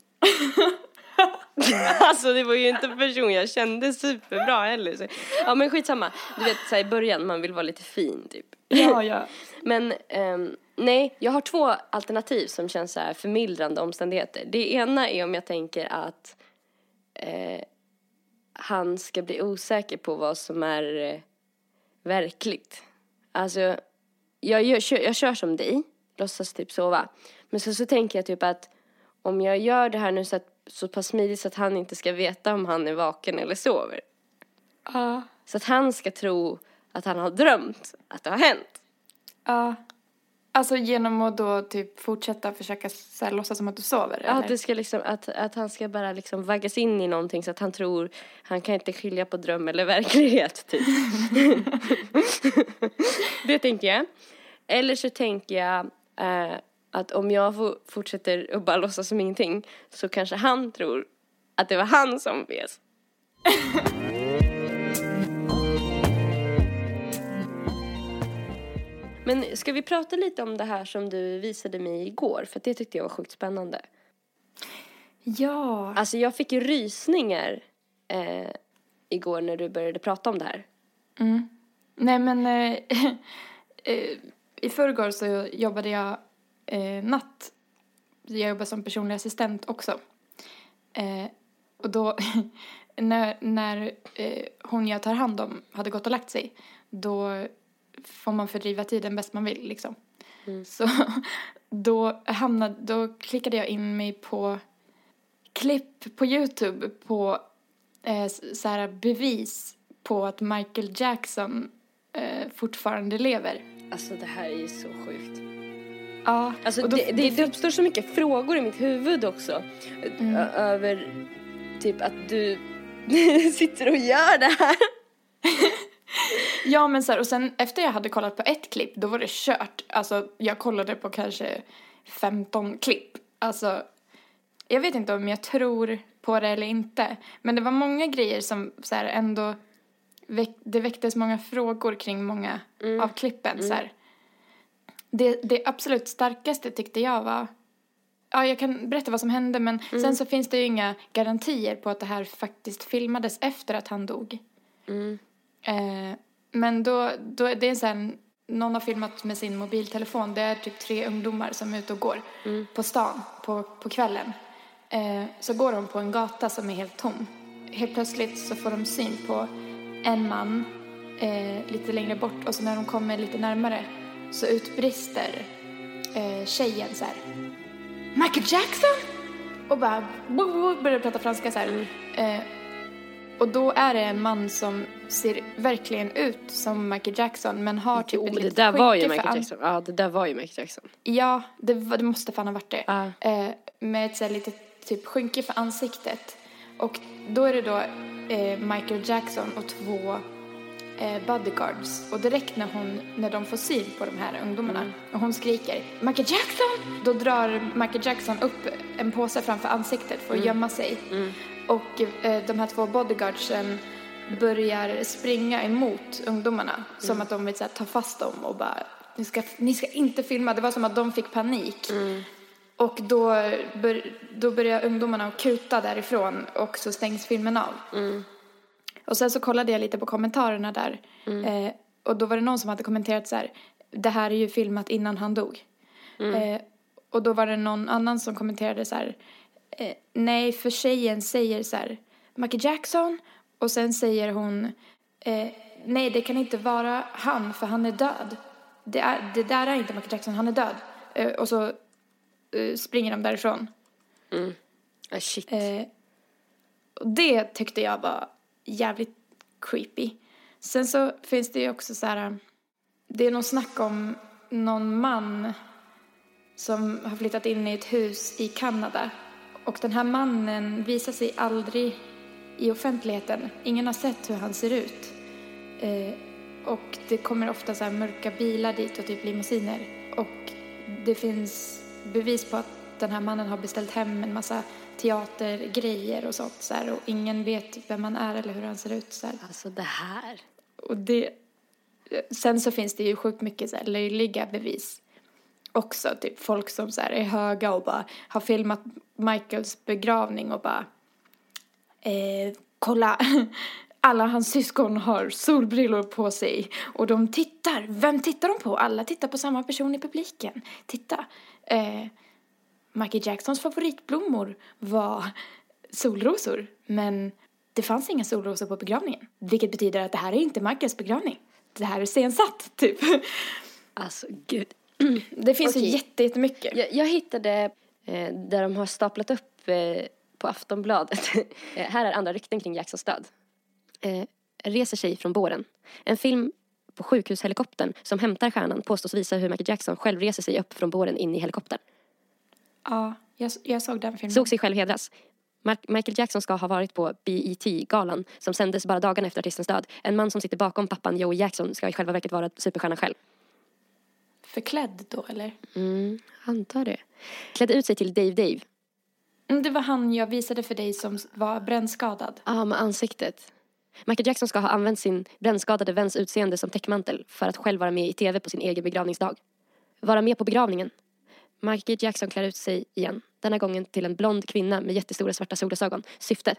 alltså det var ju inte en person jag kände superbra heller. Så. Ja men skitsamma. Du vet så här, i början man vill vara lite fin typ. Ja, ja. Men ehm, nej, jag har två alternativ som känns så här förmildrande omständigheter. Det ena är om jag tänker att eh, han ska bli osäker på vad som är eh, verkligt. Alltså, jag, gör, kör, jag kör som dig, låtsas typ sova. Men så, så tänker jag typ att om jag gör det här nu så, att, så pass smidigt så att han inte ska veta om han är vaken eller sover. Ja. Så att han ska tro att han har drömt att det har hänt. Ja. Alltså genom att då typ fortsätta försöka så här, låtsas som att du sover? Ja, eller? det ska liksom, att, att han ska bara liksom vaggas in i någonting så att han tror han kan inte skilja på dröm eller verklighet typ. det tänker jag. Eller så tänker jag eh, att om jag fortsätter att bara låtsas som ingenting så kanske han tror att det var han som fes. Men ska vi prata lite om det här som du visade mig igår? För det tyckte jag var sjukt spännande. Ja. Alltså jag fick ju rysningar eh, igår när du började prata om det här. Nej men eh, eh, i förrgår så jobbade jag eh, natt. Jag jobbar som personlig assistent också. Eh, och då när, när hon jag tar hand om hade gått och lagt sig då får man fördriva tiden bäst man vill liksom. Så då hamnade, då klickade jag in mig på klipp på Youtube på eh, så här bevis på att Michael Jackson eh, fortfarande lever. Alltså det här är ju så sjukt. Ja, Alltså då- det, det, det uppstår så mycket frågor i mitt huvud också. Ö- Över typ att du sitter och gör det här. Ja men så här, och sen efter jag hade kollat på ett klipp då var det kört. Alltså jag kollade på kanske 15 klipp. Alltså jag vet inte om jag tror på det eller inte. Men det var många grejer som så här ändå väck, det väcktes många frågor kring många av klippen så här. Det, det absolut starkaste tyckte jag var Ja, jag kan berätta vad som hände men sen så finns det ju inga garantier på att det här faktiskt filmades efter att han dog. Eh, men då, då det är så här, någon har filmat med sin mobiltelefon. Det är typ tre ungdomar som är ute och går på stan på, på kvällen. Eh, så går de på en gata som är helt tom. Helt plötsligt så får de syn på en man eh, lite längre bort och så när de kommer lite närmare så utbrister eh, tjejen så här. Michael Jackson? Och bara börjar prata franska så här. Eh, och då är det en man som ser verkligen ut som Michael Jackson men har typ Jo, ett litet där var ju skynke för Michael Jackson. Ja, det där var ju Michael Jackson. Ja, det, var- det måste fan ha varit det. Ja. Eh, med ett så här litet typ skynke för ansiktet. Och då är det då eh, Michael Jackson och två eh, bodyguards. Och direkt när, hon, när de får syn på de här ungdomarna och hon skriker Michael Jackson! Då drar Michael Jackson upp en påse framför ansiktet för att gömma sig. Och eh, de här två bodyguardsen börjar springa emot ungdomarna. Som att de vill här, ta fast dem och bara, ni ska, ni ska inte filma. Det var som att de fick panik. Och då, då börjar ungdomarna kuta därifrån och så stängs filmen av. Och sen så kollade jag lite på kommentarerna där. Eh, och då var det någon som hade kommenterat så här, det här är ju filmat innan han dog. Eh, och då var det någon annan som kommenterade så här, eh, nej för tjejen säger så här, Michael Jackson. Och sen säger hon, eh, nej det kan inte vara han för han är död. Det, är, det där är inte Michael Jackson, han är död. Eh, och så eh, springer de därifrån. Ah, shit. Eh, och det tyckte jag var jävligt creepy. Sen så finns det ju också så här, det är någon snack om någon man som har flyttat in i ett hus i Kanada. Och den här mannen visar sig aldrig i offentligheten. Ingen har sett hur han ser ut. Eh, och det kommer ofta så mörka bilar dit och typ limousiner. Och det finns bevis på att den här mannen har beställt hem en massa teatergrejer och sånt så här, och ingen vet vem han är eller hur han ser ut så här. Alltså det här. Och det, sen så finns det ju sjukt mycket så här löjliga bevis också. Typ folk som så här är höga och bara har filmat Michaels begravning och bara eh, kolla alla hans syskon har solbrillor på sig och de tittar. Vem tittar de på? Alla tittar på samma person i publiken. Titta. Eh, Michael Jacksons favoritblommor var solrosor men det fanns inga solrosor på begravningen. Vilket betyder att det här är inte Michaels begravning. Det här är scensatt, typ. Alltså gud. Det finns ju Okej. jätte- jättemycket. Jag, jag hittade eh, där de har staplat upp eh, på Aftonbladet. eh, här är andra rykten kring Jacksons död. Eh, reser sig från båren. En film på sjukhushelikoptern som hämtar stjärnan påstås visa hur Michael Jackson själv reser sig upp från båren in i helikoptern. Ja, jag, jag såg den filmen. Såg sig själv hedras. Michael Jackson ska ha varit på BET-galan som sändes bara dagarna efter artistens död. En man som sitter bakom pappan Joey Jackson ska i själva verket vara superstjärnan själv. Förklädd då, eller? Mm, antar det. Klädde ut sig till Dave Dave. Mm, Det var han jag visade för dig som var brännskadad. Ja, med ansiktet. Michael Jackson ska ha använt sin brännskadade väns utseende som täckmantel för att själv vara med i tv på sin egen begravningsdag. Vara med på begravningen. Michael Jackson klär ut sig igen. Denna gången till en blond kvinna med jättestora svarta solglasögon. Syftet?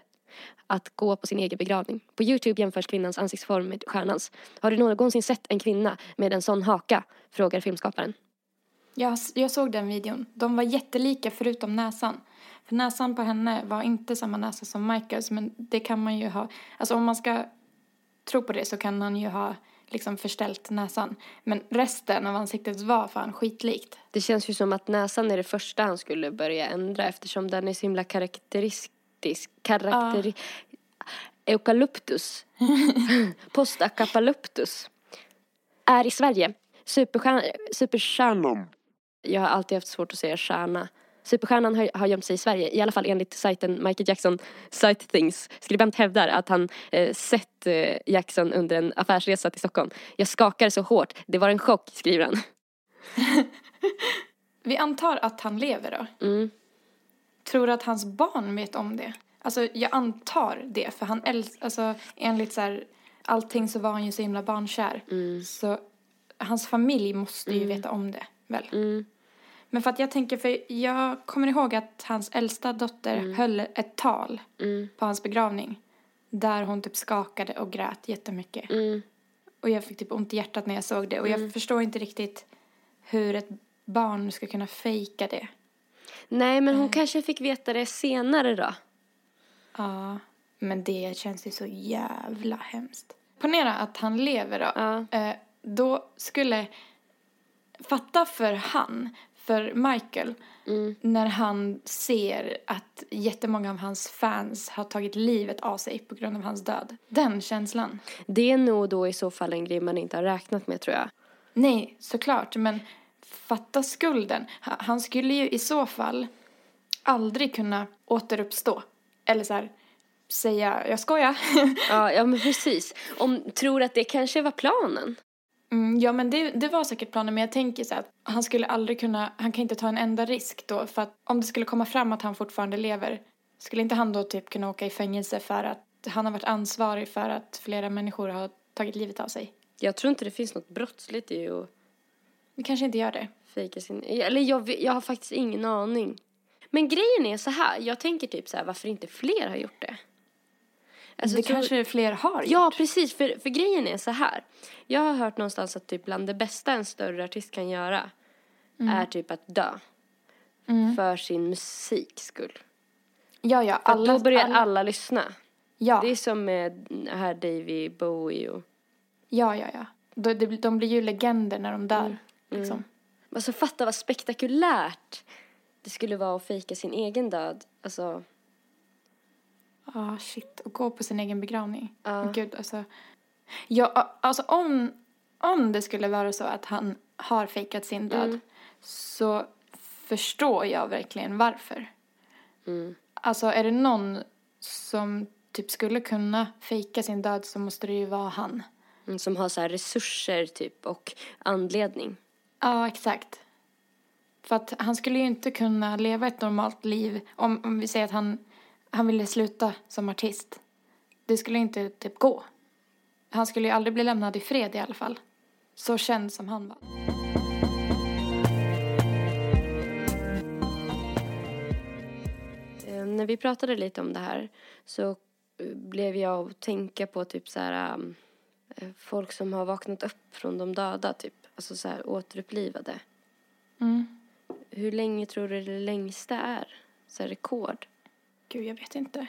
Att gå på sin egen begravning. På Youtube jämförs kvinnans ansiktsform med stjärnans. Har du någonsin sett en kvinna med en sån haka? Frågar filmskaparen. Jag, jag såg den videon. De var jättelika förutom näsan. För näsan på henne var inte samma näsa som Michaels, men det kan man ju ha. Alltså om man ska tro på det så kan han ju ha liksom förställt näsan. Men resten av ansiktet var fan skitlikt. Det känns ju som att näsan är det första han skulle börja ändra eftersom den är så himla karaktäristisk. Karakteri... Eukalyptus. Postakapalyptus. Är i Sverige. Superstjärna... Superstjärnan. Jag har alltid haft svårt att säga stjärna. Superstjärnan har, har gömt sig i Sverige, i alla fall enligt sajten Michael Jackson Site Things. Skribent hävdar att han eh, sett eh, Jackson under en affärsresa till Stockholm. Jag skakar så hårt, det var en chock, skriver han. Vi antar att han lever då. Mm. Tror du att hans barn vet om det? Alltså jag antar det, för han älskar, alltså enligt så här, allting så var han ju så himla barnkär. Så hans familj måste ju veta om det, väl? Mm. Men för att jag tänker, för jag kommer ihåg att hans äldsta dotter höll ett tal Mm. på hans begravning. Där hon typ skakade och grät jättemycket. Mm. Och jag fick typ ont i hjärtat när jag såg det. Och jag förstår inte riktigt hur ett barn ska kunna fejka det. Nej, men hon kanske fick veta det senare då. Ja, men det känns ju så jävla hemskt. Ponera att han lever då. Ja. Eh, då skulle, fatta för han, för Michael, Mm. när han ser att jättemånga av hans fans har tagit livet av sig på grund av hans död. Den känslan. Det är nog då i så fall en grej man inte har räknat med tror jag. Nej, såklart, men fatta skulden. Ha- Han skulle ju i så fall aldrig kunna återuppstå. Eller så här, säga, jag skojar. Ja, ja men precis. Om, tror att det kanske var planen? Mm, ja, men det, det var säkert planen, men jag tänker så att han skulle aldrig kunna, han kan inte ta en enda risk då, för att om det skulle komma fram att han fortfarande lever, skulle inte han då typ kunna åka i fängelse för att han har varit ansvarig för att flera människor har tagit livet av sig. Jag tror inte det finns något brottsligt i att Vi kanske inte gör det. fejka sin... Eller jag, jag har faktiskt ingen aning. Men grejen är så här, jag tänker typ så här, varför inte fler har gjort det? Alltså, det tror- kanske fler har Ja, gjort. precis. För, för grejen är så här. Jag har hört någonstans att typ bland det bästa en större artist kan göra är typ att dö. För sin musiks skull. Ja, ja. För Alla, då börjar alla, alla, lyssna. ja, Det är som med här David Bowie och... ja, ja, ja. De, de, blir ju legender när de dör. Mm. Liksom. Alltså fatta vad spektakulärt det skulle vara att fejka sin egen död. Alltså, Ja, shit. Och gå på sin egen begravning. Ja. Gud, alltså. Ja, alltså om, om det skulle vara så att han har fejkat sin död Mm. så förstår jag verkligen varför. mm. Alltså är det någon som typ skulle kunna fejka sin död så måste det ju vara han. Mm, som har så här resurser typ och anledning. Ja, exakt. För att han skulle ju inte kunna leva ett normalt liv om, om vi säger att han, han ville sluta som artist. Det skulle inte typ gå. Han skulle ju aldrig bli lämnad i fred i alla fall. Så känd som han var. Eh, när vi pratade lite om det här så eh, blev jag att tänka på typ så här um, eh, folk som har vaknat upp från de döda typ. Alltså så här återupplivade. Mm. Hur länge tror du det längsta är? Så här rekord. Gud, jag vet inte.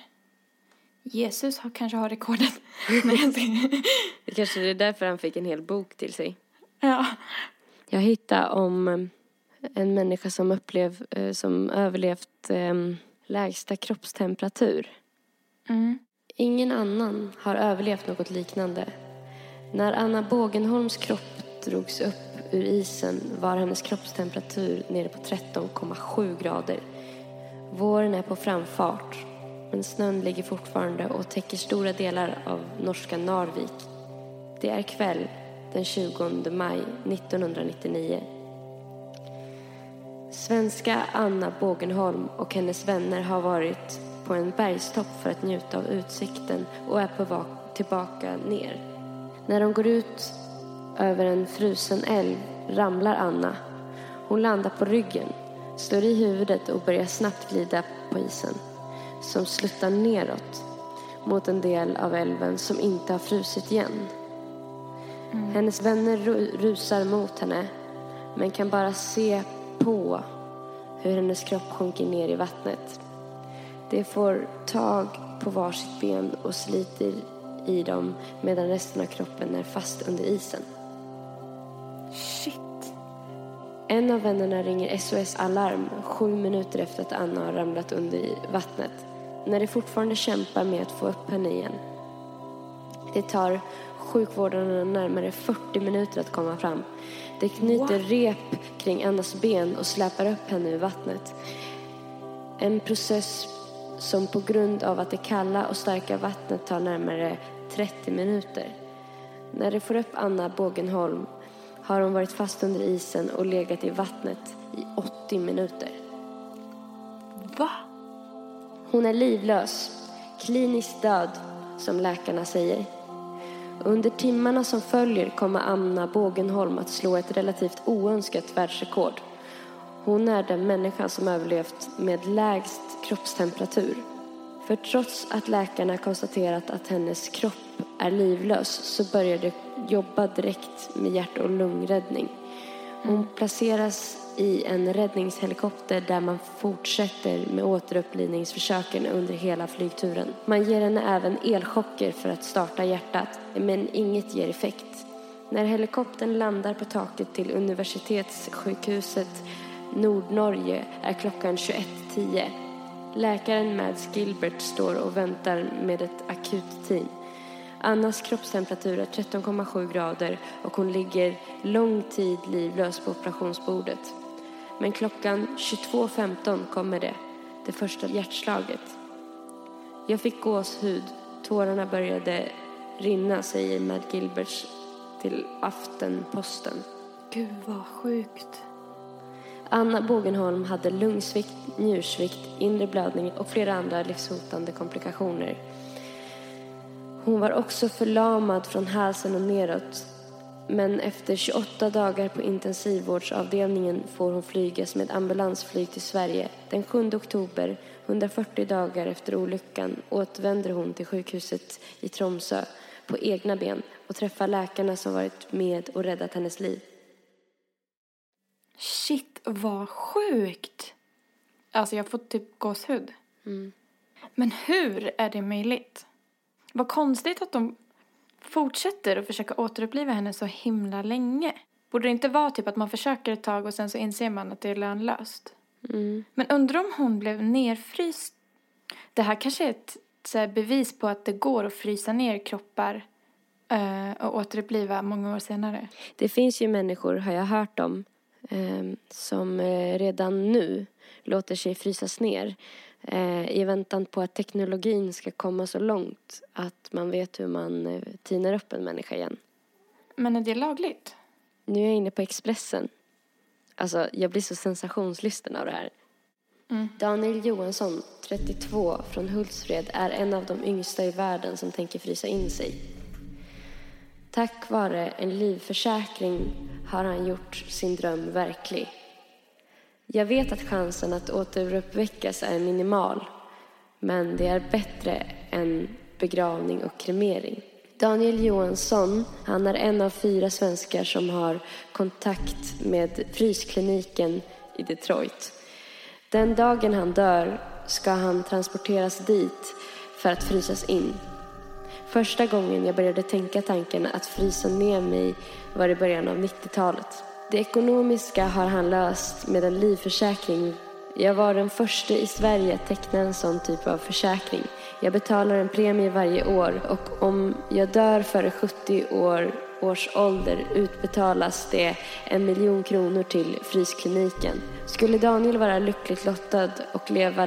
Jesus har, kanske har rekordet. Det kanske är därför han fick en hel bok till sig. ja. Jag hittade om eh, en människa som upplev, eh, som överlevt eh, lägsta kroppstemperatur. Mm. Ingen annan har överlevt något liknande. När Anna Bågenholms kropp drogs upp ur isen var hennes kroppstemperatur nere på 13,7 grader. Våren är på framfart, men snön ligger fortfarande och täcker stora delar av norska Narvik. Det är kväll den 20 maj 1999. Svenska Anna Bågenholm och hennes vänner har varit på en bergstopp för att njuta av utsikten och är på väg tillbaka ner. När de går ut över en frusen älv ramlar Anna. Hon landar på ryggen, slår i huvudet och börjar snabbt glida på isen som sluttar neråt mot en del av älven som inte har frusit igen. Hennes vänner ru- rusar mot henne men kan bara se på hur hennes kropp sjunker ner i vattnet. De får tag på varsitt ben och sliter i dem medan resten av kroppen är fast under isen. Shit. En av vännerna ringer SOS Alarm sju minuter efter att Anna har ramlat under i vattnet. När de fortfarande kämpar med att få upp henne igen. Det tar sjukvårdarna närmare 40 minuter att komma fram. De knyter rep kring Annas ben och släpar upp henne ur vattnet. En process som på grund av att det kalla och starka vattnet tar närmare 30 minuter. När de får upp Anna Bågenholm har hon varit fast under isen och legat i vattnet i 80 minuter. Va? Hon är livlös, kliniskt död, som läkarna säger. Under timmarna som följer kommer Anna Bågenholm att slå ett relativt oönskat världsrekord. Hon är den människan som överlevt med lägst kroppstemperatur. För trots att läkarna konstaterat att hennes kropp är livlös så börjar de jobba direkt med hjärt och lungräddning. Hon placeras i en räddningshelikopter där man fortsätter med återupplivningsförsöken under hela flygturen. Man ger henne även elchocker för att starta hjärtat, men inget ger effekt. När helikoptern landar på taket till universitetssjukhuset Nordnorge är klockan 21.10. Läkaren Mads Gilbert står och väntar med ett akutteam. Annas kroppstemperatur är 13,7 grader och hon ligger lång tid livlös på operationsbordet. Men klockan 22.15 kommer det, det första hjärtslaget. Jag fick gåshud, tårarna började rinna, säger Mad Gilberts till Aftenposten. Gud vad sjukt. Anna Bågenholm hade lungsvikt, njursvikt, inre blödning och flera andra livshotande komplikationer. Hon var också förlamad från halsen och neråt. Men efter 28 dagar på intensivvårdsavdelningen får hon flygas med ambulansflyg till Sverige. Den 7 oktober, 140 dagar efter olyckan, återvänder hon till sjukhuset i Tromsö på egna ben och träffar läkarna som varit med och räddat hennes liv. Shit, vad sjukt! Alltså jag får typ gåshud. Men hur är det möjligt? Vad konstigt att de fortsätter att försöka återuppliva henne så himla länge. Borde det inte vara typ att man försöker ett tag och sen så inser man att det är lönlöst? Men undrar om hon blev nerfryst? Det här kanske är ett så här, bevis på att det går att frysa ner kroppar eh, och återuppliva många år senare. Det finns ju människor, har jag hört om, eh, som eh, redan nu låter sig frysas ner i väntan på att teknologin ska komma så långt att man vet hur man eh, tinar upp en människa igen. Men är det lagligt? Nu är jag inne på Expressen. Alltså, jag blir så sensationslysten av det här. Daniel Johansson, 32, från Hultsfred är en av de yngsta i världen som tänker frysa in sig. Tack vare en livförsäkring har han gjort sin dröm verklig. Jag vet att chansen att återuppväckas är minimal, men det är bättre än begravning och kremering. Daniel Johansson, han är en av fyra svenskar som har kontakt med fryskliniken i Detroit. Den dagen han dör ska han transporteras dit för att frysas in. Första gången jag började tänka tanken att frysa ner mig var i början av 90-talet. Det ekonomiska har han löst med en livförsäkring. Jag var den första i Sverige att teckna en sån typ av försäkring. Jag betalar en premie varje år och om jag dör före 70 år, års ålder utbetalas det en miljon kronor till fryskliniken. Skulle Daniel vara lyckligt lottad och leva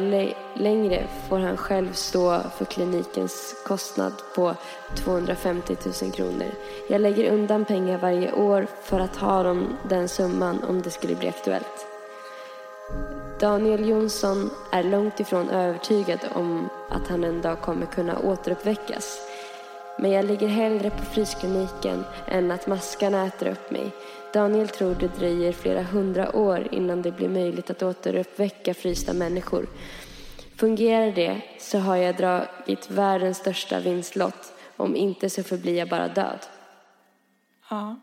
längre får han själv stå för klinikens kostnad på 250 000 kronor. Jag lägger undan pengar varje år för att ha dem, den summan om det skulle bli aktuellt. Daniel Jonsson är långt ifrån övertygad om att han en dag kommer kunna återuppväckas. Men jag ligger hellre på fryskliniken än att maskarna äter upp mig. Daniel tror det dröjer flera hundra år innan det blir möjligt att återuppväcka frysta människor. Fungerar det så har jag dragit världens största vinstlott. Om inte så förblir jag bara död. Ja.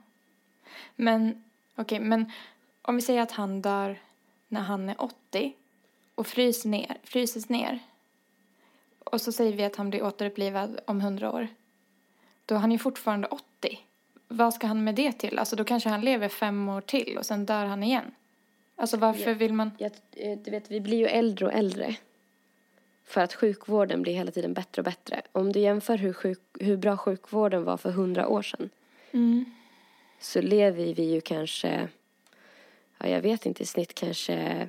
Men, okej, men om vi säger att han dör när han är 80 och frys ner, fryses ner. Och så säger vi att han blir återupplivad om 100 år. Då är han ju fortfarande 80. Vad ska han med det till? Alltså då kanske han lever fem år till och sen dör han igen. Alltså varför Ja. vill man? Jag, eh, du vet, vi blir ju äldre och äldre. För att sjukvården blir hela tiden bättre och bättre. Om du jämför hur, sjuk, hur bra sjukvården var för hundra år sedan. Så lever vi ju kanske, ja jag vet inte, i snitt kanske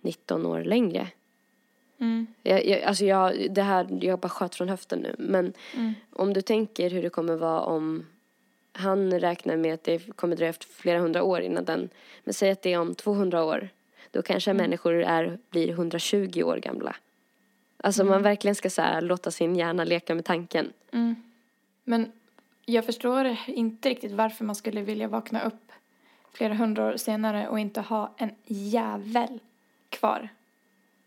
19 år längre. Jag, jag, alltså jag, det här, jag bara sköt från höften nu. Men om du tänker hur det kommer vara om han räknar med att det kommer dröja efter flera hundra år innan den. Men säg att det är om 200 år. Då kanske människor är, blir 120 år gamla. Alltså man verkligen ska så här, låta sin hjärna leka med tanken. Men jag förstår inte riktigt varför man skulle vilja vakna upp flera hundra år senare och inte ha en jävel kvar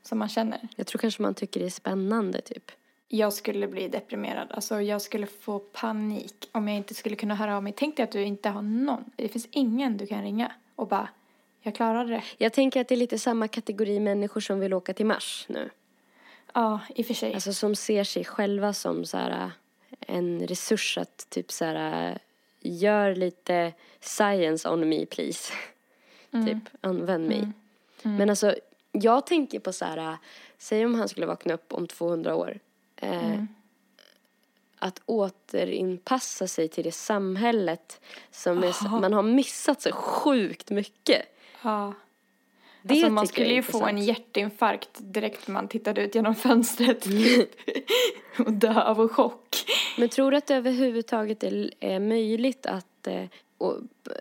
som man känner. Jag tror kanske man tycker det är spännande typ. Jag skulle bli deprimerad. Alltså jag skulle få panik om jag inte skulle kunna höra av mig. Tänk dig att du inte har någon. Det finns ingen du kan ringa och bara, jag klarade det. Jag tänker att det är lite samma kategori människor som vill åka till Mars nu. Ja, i och för sig. Alltså som ser sig själva som så här, en resurs att typ så här, gör lite science on me please. Typ, använd mig. Men alltså, jag tänker på så här, säg om han skulle vakna upp om 200 år. Eh, Att återinpassa sig till det samhället som är, man har missat så sjukt mycket. ja. Det alltså man skulle ju få en hjärtinfarkt direkt man tittade ut genom fönstret. och dö av chock. Men tror du att det överhuvudtaget är, är möjligt att eh, och,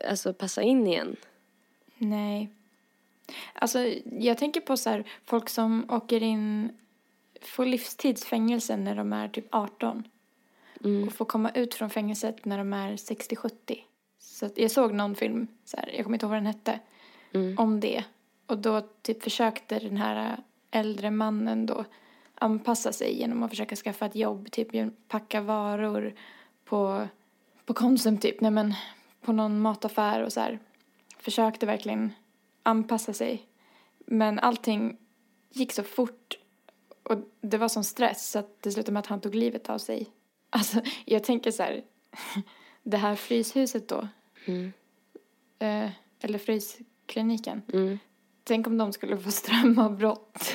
alltså passa in igen? Nej. Alltså, jag tänker på så här, folk som åker in, får livstidsfängelse när de är typ 18. och får komma ut från fängelset när de är 60-70. Så jag såg någon film, så här, jag kommer inte ihåg vad den hette, om det. Och då typ försökte den här äldre mannen då anpassa sig genom att försöka skaffa ett jobb, typ packa varor på, på Konsum typ, nej men på någon mataffär och så här. Försökte verkligen anpassa sig. Men allting gick så fort och det var sån stress så att det slutade med att han tog livet av sig. Alltså, jag tänker så här, det här fryshuset då, eh, eller fryskliniken. Tänk om de skulle få strömavbrott.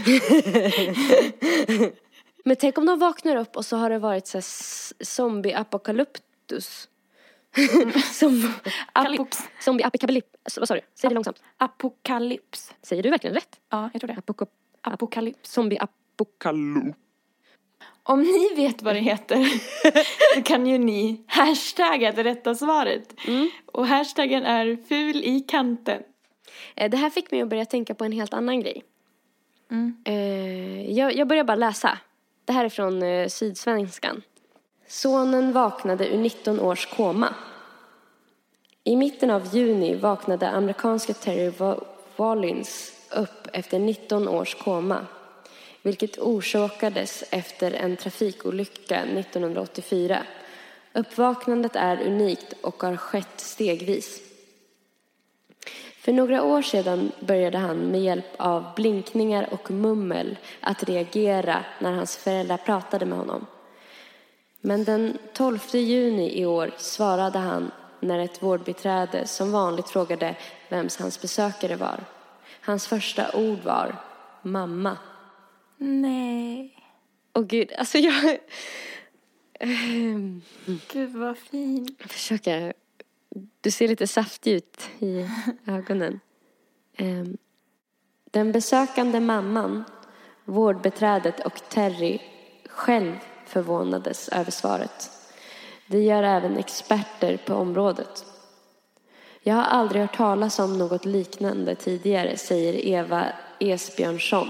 Men tänk om de vaknar upp och så har det varit så zombie-apokalyptus. Som, Apox- zombie-apokalyps. Vad sa du? Säg det långsamt. apokalyps. Säger du verkligen rätt? Ja, jag tror det. Apoko- Apokalyps. Zombie-apokalyps. Om ni vet vad det heter så kan ju ni hashtagga det rätta svaret. Och hashtaggen är ful i kanten. Eh, Det här fick mig att börja tänka på en helt annan grej. Eh, Jag, jag börjar bara läsa. Det här är från eh, Sydsvenskan. Sonen vaknade ur 19 års koma. I mitten av juni vaknade amerikanska Terry Wallins upp efter 19 års koma. Vilket orsakades efter en trafikolycka 1984. Uppvaknandet är unikt och har skett stegvis. För några år sedan började han med hjälp av blinkningar och mummel att reagera när hans föräldrar pratade med honom. Men den 12 juni i år svarade han när ett vårdbiträde som vanligt frågade vems hans besökare var. Hans första ord var mamma. Nej. Åh gud, alltså jag... Gud vad fint. Jag försöker... Du ser lite saftig ut i ögonen. Ehm, Den besökande mamman, vårdbeträdet och Terry själv förvånades över svaret. Det gör även experter på området. Jag har aldrig hört talas om något liknande tidigare, säger Eva Esbjörnsson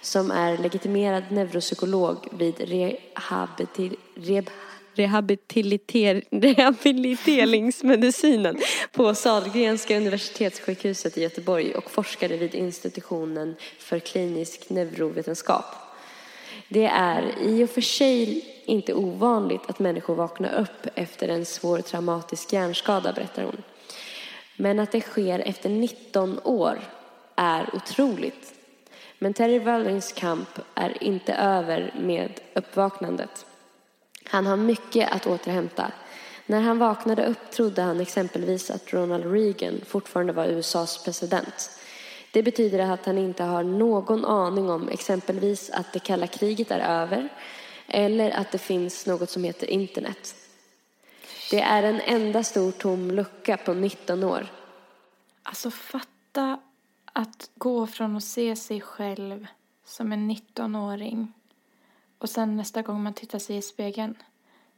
som är legitimerad neuropsykolog vid rehabitil, rehab, rehabiliter, rehabiliteringsmedicinen på Sahlgrenska universitetssjukhuset i Göteborg och forskare vid institutionen för klinisk neurovetenskap. Det är i och för sig inte ovanligt att människor vaknar upp efter en svår traumatisk hjärnskada, berättar hon. Men att det sker efter 19 år är otroligt. Men Terry Wallings kamp är inte över med uppvaknandet. Han har mycket att återhämta. När han vaknade upp trodde han exempelvis att Ronald Reagan fortfarande var USAs president. Det betyder att han inte har någon aning om exempelvis att det kalla kriget är över eller att det finns något som heter internet. Det är en enda stor tom lucka på 19 år. Alltså fatta att gå från att se sig själv som en 19-åring och sen nästa gång man tittar sig i spegeln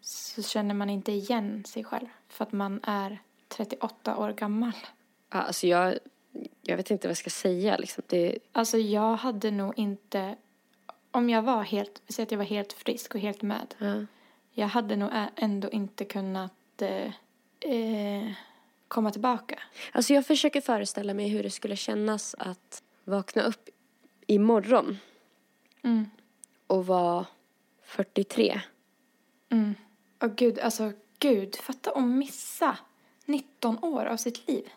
så känner man inte igen sig själv för att man är 38 år gammal. Alltså jag, jag vet inte vad jag ska säga. Liksom. Det, Alltså jag hade nog inte, om jag var helt, säg att jag var helt frisk och helt med. ja. Jag hade nog ändå inte kunnat eh, eh, komma tillbaka. Alltså jag försöker föreställa mig hur det skulle kännas att vakna upp imorgon Mm. och vara 43. Mm. Och gud, alltså gud, fatta att missa 19 år av sitt liv.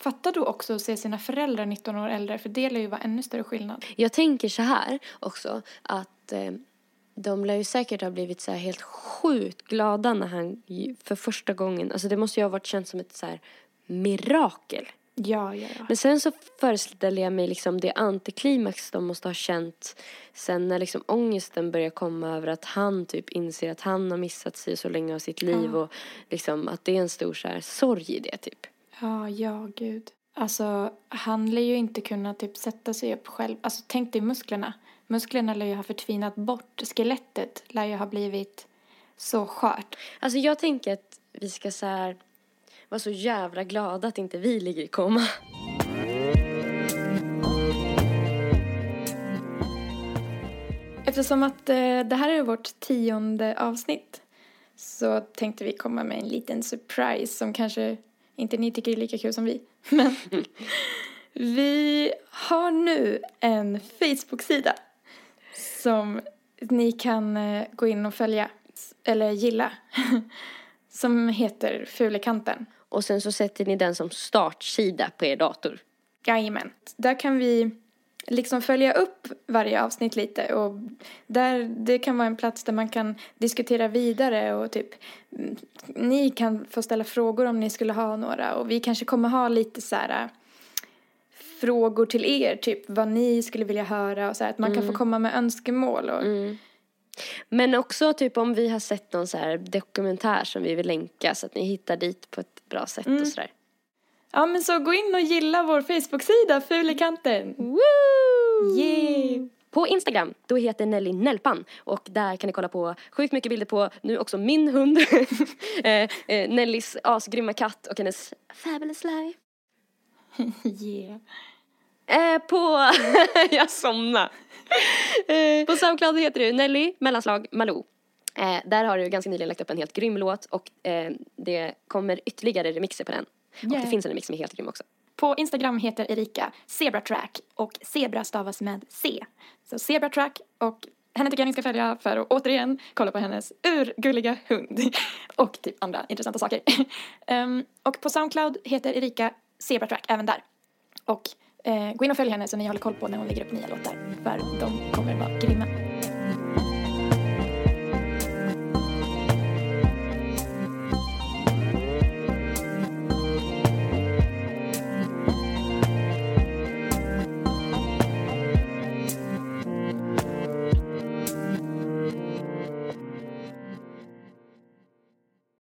Fatta då också att se sina föräldrar 19 år äldre, för det lär ju vara ännu större skillnad. Jag tänker så här också att eh, de lär ju säkert ha blivit så helt sjukt glada när han för första gången, alltså det måste ju ha varit känt som ett så här mirakel. Ja, ja, ja. Men sen så föreställer jag mig liksom det antiklimax de måste ha känt sen när liksom ångesten börjar komma över att han typ inser att han har missat sig så länge av sitt liv och liksom att det är en stor så här sorg i det typ. Ja, ja, gud. Alltså, han lär ju inte kunna typ sätta sig upp själv. Alltså, tänk dig musklerna. Musklerna lär ju ha förtvinat bort. Skelettet lär ju ha blivit så skört. Alltså jag tänker att vi ska så här vara så jävla glada att inte vi ligger i koma. Eftersom att eh, det här är vårt tionde avsnitt så tänkte vi komma med en liten surprise som kanske inte ni tycker är lika kul som vi. Men vi har nu en Facebook-sida som ni kan eh, gå in och följa eller gilla som heter Fulekanten. Och sen så sätter ni den som startsida på er dator. Jajamän. Där kan vi liksom följa upp varje avsnitt lite och där det kan vara en plats där man kan diskutera vidare och typ mm, ni kan få ställa frågor om ni skulle ha några och vi kanske kommer ha lite så här äh, frågor till er, typ vad ni skulle vilja höra och så här, att man kan få komma med önskemål och Men också typ om vi har sett någon så här dokumentär som vi vill länka så att ni hittar dit på ett bra sätt och sådär. Ja men så gå in och gilla vår Facebook-sida Fulekanten. Woo! Yeah! På Instagram, då heter Nelly Nelpan och där kan ni kolla på sjukt mycket bilder på nu också min hund, eh, eh, Nellys asgrymma katt och hennes fabulous life. Yeah. Eh, på, jag somnade. Eh, på Soundcloud heter du Nelly mellanslag Malou. Eh, där har du ganska nyligen lagt upp en helt grym låt och det kommer ytterligare remixer på den. Och Yeah. det finns en remix som är helt grym också. På Instagram heter Erika Zebratrack och zebra stavas med C. Så Zebratrack och henne tycker jag ni ska följa för att återigen kolla på hennes urgulliga hund och typ andra intressanta saker. Ehm, och på Soundcloud heter Erika Zebratrack även där. Och eh, gå in och följ henne så ni håller koll på när hon lägger upp nya låtar för de kommer vara grymma.